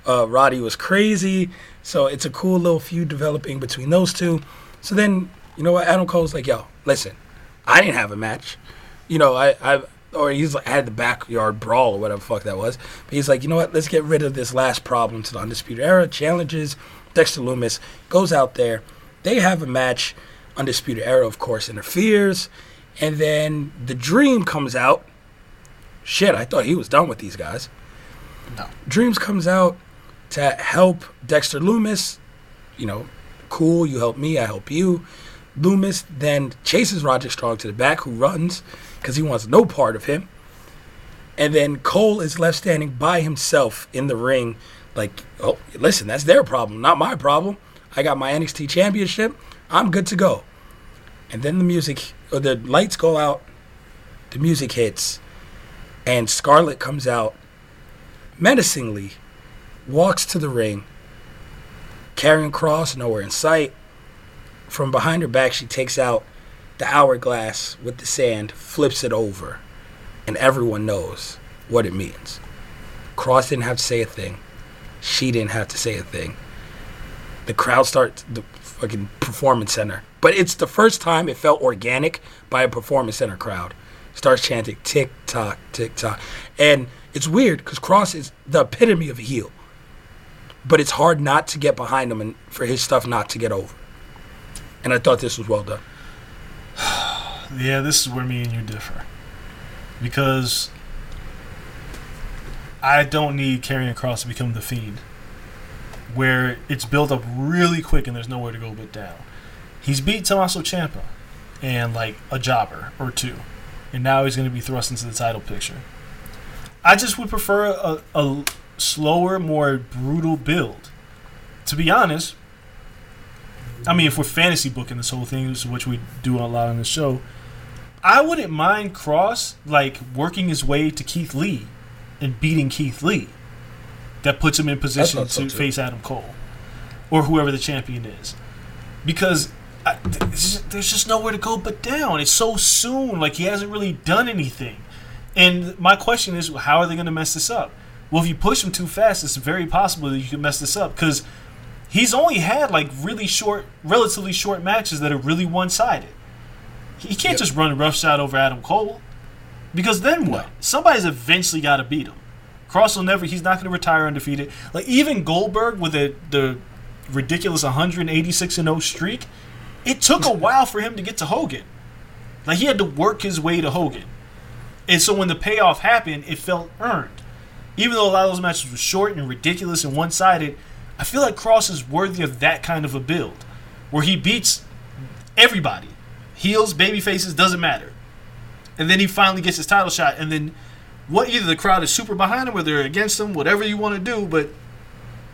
uh, Roddy was crazy. So it's a cool little feud developing between those two. So then, you know what? Adam Cole's like, yo, listen, I didn't have a match. You know, I, I or he's like, I had the backyard brawl or whatever the fuck that was. But he's like, you know what? Let's get rid of this last problem to the Undisputed Era. Challenges Dexter Lumis, goes out there. They have a match. Undisputed Era, of course, interferes. And then the Dream comes out. Shit, I thought he was done with these guys. No. Dreams comes out to help Dexter Lumis. You know, cool, you help me, I help you. Lumis then chases Roger Strong to the back, who runs because he wants no part of him. And then Cole is left standing by himself in the ring, like, oh, listen, that's their problem, not my problem. I got my NXT championship. I'm good to go. And then the music, or the lights go out, the music hits, and Scarlett comes out menacingly, walks to the ring, Karrion Kross, nowhere in sight. From behind her back, she takes out the hourglass with the sand, flips it over, and everyone knows what it means. Kross didn't have to say a thing. She didn't have to say a thing. The crowd starts the fucking performance center, but it's the first time it felt organic by a performance center crowd. Starts chanting tick tock, tick tock, and it's weird because Kross is the epitome of a heel, but it's hard not to get behind him and for his stuff not to get over. And I thought this was well done. (sighs) Yeah, this is where me and you differ. Because I don't need Karrion Kross to become the fiend. Where it's built up really quick and there's nowhere to go but down. He's beat Tommaso Ciampa and like a jobber or two. And now he's going to be thrust into the title picture. I just would prefer a, a slower, more brutal build. To be honest, I mean, if we're fantasy booking this whole thing, which we do a lot on the show, I wouldn't mind Kross like working his way to Keith Lee and beating Keith Lee. That puts him in position thought so, to face Adam Cole or whoever the champion is, because I, th- there's just nowhere to go but down. It's so soon. Like he hasn't really done anything. And my question is, how are they going to mess this up? Well, if you push him too fast, it's very possible that you can mess this up because he's only had like really short, relatively short matches that are really one-sided. He can't Yep. just run roughshod over Adam Cole because then what? Somebody's eventually got to beat him. Kross will never. He's not going to retire undefeated. Like even Goldberg with the the ridiculous 186 and 0 streak, it took a (laughs) while for him to get to Hogan. Like he had to work his way to Hogan. And so when the payoff happened, it felt earned. Even though a lot of those matches were short and ridiculous and one sided, I feel like Kross is worthy of that kind of a build. Where he beats everybody. Heels, baby faces, doesn't matter. And then he finally gets his title shot, and then what either the crowd is super behind him or they're against him, whatever you want to do, but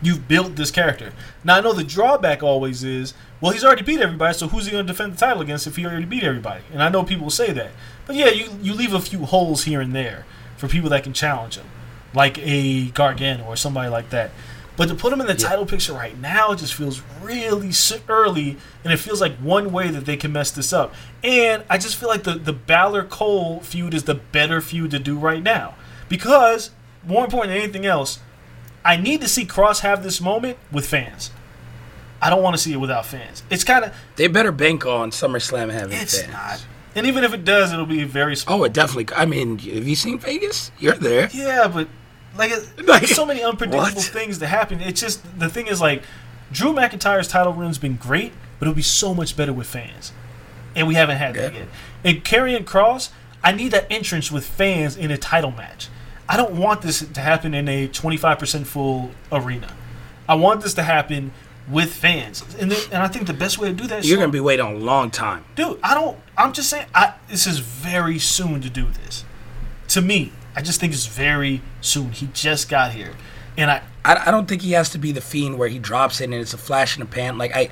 you've built this character. Now I know the drawback always is, well, he's already beat everybody, so who's he going to defend the title against if he already beat everybody? And I know people say that, but yeah, you you leave a few holes here and there for people that can challenge him, like a Gargano or somebody like that. But to put him in the title picture right now just feels really early, and it feels like one way that they can mess this up. And I just feel like the the Balor Cole feud is the better feud to do right now because more important than anything else, I need to see Kross have this moment with fans. I don't want to see it without fans. It's kind of They better bank on SummerSlam having it's fans. not. And even if it does, it'll be very small. Oh, it definitely. I mean, have you seen Vegas? You're there. Yeah, but like, (laughs) Like, so many unpredictable what? things that happen. It's just the thing is like, Drew McIntyre's title run's been great, but it'll be so much better with fans, and we haven't had that yet. And Karrion Kross, I need that entrance with fans in a title match. I don't want this to happen in a 25% full arena. I want this to happen with fans, and then, and I think the best way to do that is You're gonna be waiting a long time. dude i don't i'm just saying I, this is very soon to do this to me i just think it's very soon he just got here and i I, I don't think he has to be the fiend where he drops it and it's a flash in the pan. Like I,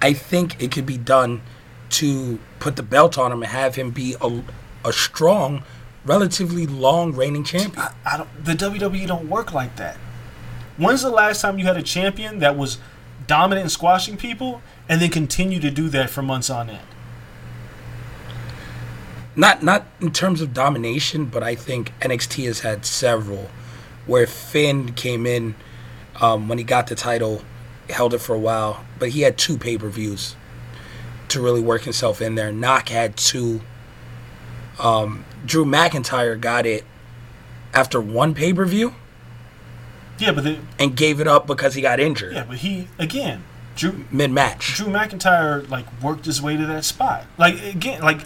I think it could be done to put the belt on him and have him be a, a strong, relatively long reigning champion. i don't the wwe don't work like that when's the last time you had a champion that was dominant and squashing people and then continue to do that for months on end Not not in terms of domination, but I think NXT has had several where Finn came in um, when he got the title, held it for a while, but he had two pay per views to really work himself in there. Knock had two. Um, Drew McIntyre got it after one pay per view yeah but the, and gave it up because he got injured yeah but he again drew mid match. drew mcintyre like worked his way to that spot like again like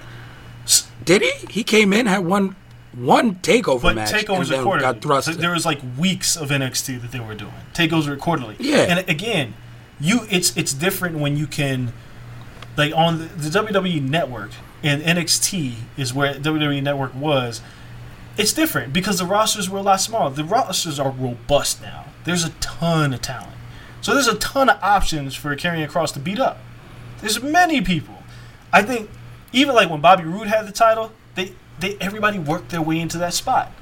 Did he? He came in had one one takeover But match takeovers and got thrust. So there was like weeks of NXT that they were doing takeovers recordedly. Yeah. And again, you it's it's different when you can like on the, the WWE network and NXT is where WWE network was. It's different because the rosters were a lot smaller. The rosters are robust now. There's a ton of talent. So there's a ton of options for Karrion Kross to beat up. There's many people. I think even like when Bobby Roode had the title, they they everybody worked their way into that spot.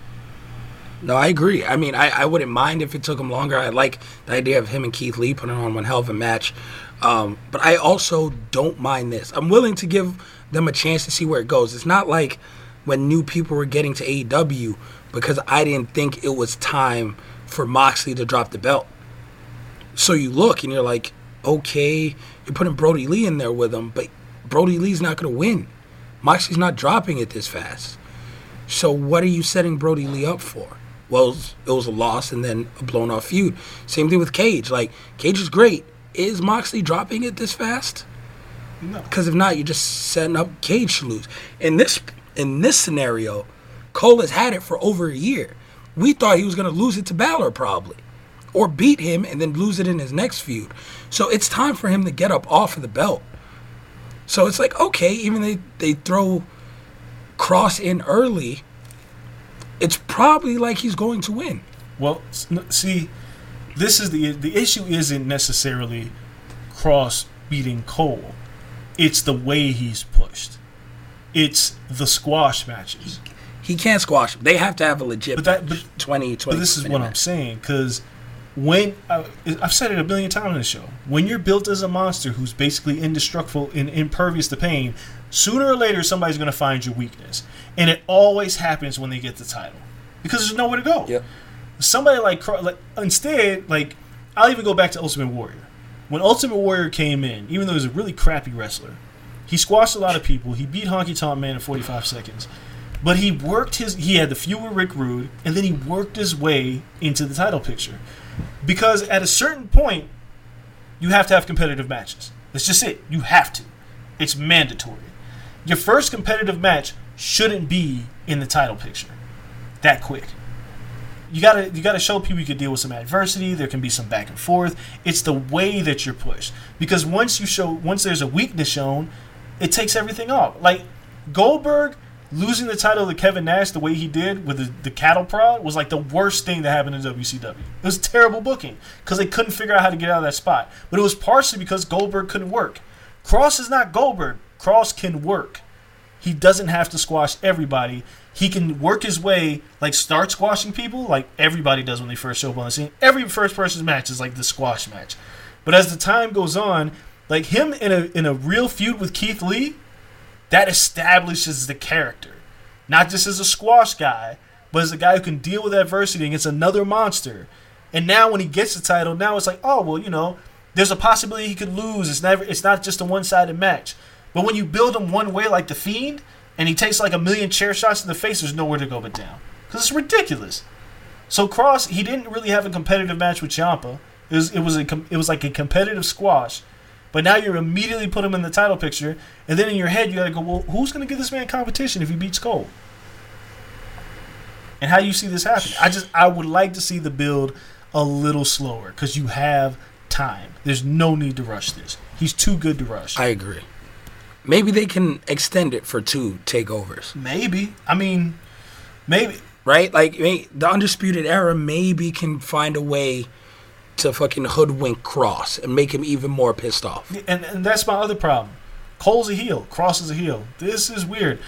No, I agree. I mean, I, I wouldn't mind if it took him longer. I like the idea of him and Keith Lee putting on one hell of a match. Um, but I also don't mind this. I'm willing to give them a chance to see where it goes. It's not like when new people were getting to AEW because I didn't think it was time for Moxley to drop the belt. So you look and you're like, okay, you're putting Brodie Lee in there with him, but Brodie Lee's not going to win. Moxley's not dropping it this fast. So what are you setting Brodie Lee up for? Well, it was, it was a loss and then a blown off feud. Same thing with Cage. Like Cage is great. Is Moxley dropping it this fast? No. Because if not, you're just setting up Cage to lose. In this in this scenario, Cole has had it for over a year. We thought he was going to lose it to Balor probably, or beat him and then lose it in his next feud. So it's time for him to get up off of the belt. So it's like okay, even they they throw Kross in early, it's probably like he's going to win. Well, see, this is the the issue isn't necessarily Kross beating Cole. It's the way he's pushed. It's the squash matches. He can't squash them. They have to have a legit But that- match. but- 20, 20 But this is what I'm saying because when I, I've said it a billion times on the show, when you're built as a monster who's basically indestructible and impervious to pain, sooner or later somebody's going to find your weakness, and it always happens when they get the title because there's nowhere to go. Yep. Somebody like, like instead, like I'll even go back to Ultimate Warrior. When Ultimate Warrior came in, even though he was a really crappy wrestler, he squashed a lot of people. He beat Honky Tonk Man in 45 seconds. But he worked his he had the feud with Rick Rude, and then he worked his way into the title picture. Because at a certain point, you have to have competitive matches. That's just it. You have to. It's mandatory. Your first competitive match shouldn't be in the title picture that quick. You gotta you gotta show people you can deal with some adversity. There can be some back and forth. It's the way that you're pushed. Because once you show once there's a weakness shown, it takes everything off. Like Goldberg losing the title to Kevin Nash the way he did with the, the cattle prod was like the worst thing that happened in WCW. It was terrible booking because they couldn't figure out how to get out of that spot. But it was partially because Goldberg couldn't work. Kross is not Goldberg. Kross can work. He doesn't have to squash everybody. He can work his way, like start squashing people, like everybody does when they first show up on the scene. Every first person's match is like the squash match. But as the time goes on, like him in a in a real feud with Keith Lee, that establishes the character. Not just as a squash guy, but as a guy who can deal with adversity against another monster. And now when he gets the title, now it's like, oh well, you know, There's a possibility he could lose. It's never. It's not just a one-sided match. But when you build him one way like the Fiend, and he takes like a million chair shots in the face, there's nowhere to go but down. Because it's ridiculous. So Kross, he didn't really have a competitive match with Ciampa. It was it was a it was like a competitive squash. But now you're immediately put him in the title picture, and then in your head you gotta go, well, who's gonna give this man competition if he beats Cole? And how do you see this happen? I just I would like to see the build a little slower because you have time. There's no need to rush this. He's too good to rush. I agree. Maybe they can extend it for two takeovers, maybe. I mean, maybe. right? Like the undisputed era maybe can find a way to fucking hoodwink Kross and make him even more pissed off. And, and that's my other problem. Cole's a heel. Kross is a heel. This is weird.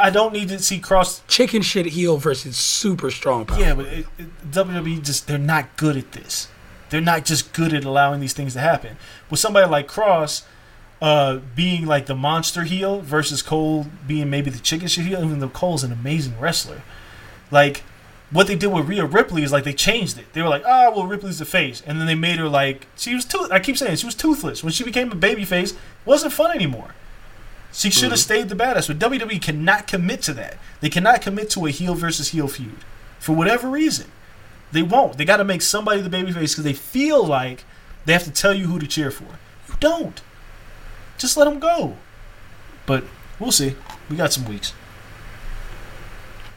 I don't need to see Kross. Chicken shit heel versus super strong power. Yeah, but it, it, WWE just they're not good at this. They're not just good at allowing these things to happen. With somebody like Kross uh, being like the monster heel versus Cole being maybe the chicken shit heel, even though Cole's an amazing wrestler. Like what they did with Rhea Ripley is like they changed it. They were like, ah, well, Ripley's the face, and then they made her like she was tooth. I keep saying she was toothless when she became a baby face. Wasn't fun anymore. She should have stayed the badass, but WWE cannot commit to that. They cannot commit to a heel versus heel feud for whatever reason. They won't. They got to make somebody the babyface because they feel like they have to tell you who to cheer for. You don't. Just let them go. But we'll see. We got some weeks.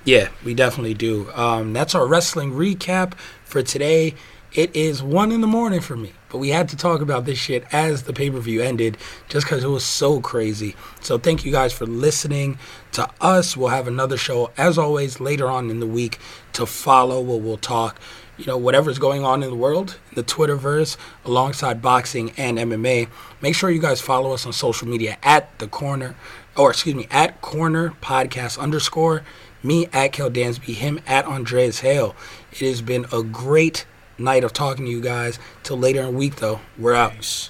Yeah, we definitely do. Um, that's our wrestling recap for today. It is one in the morning for me, but we had to talk about this shit as the pay per view ended just because it was so crazy. So, thank you guys for listening to us. We'll have another show, as always, later on in the week to follow where we'll talk, you know, whatever's going on in the world, the Twitterverse, alongside boxing and MMA. Make sure you guys follow us on social media at the corner, or excuse me, at corner podcast underscore me at Kel Dansby, him at Andreas Hale. It has been a great night of talking to you guys. Till later in the week, though, we're out.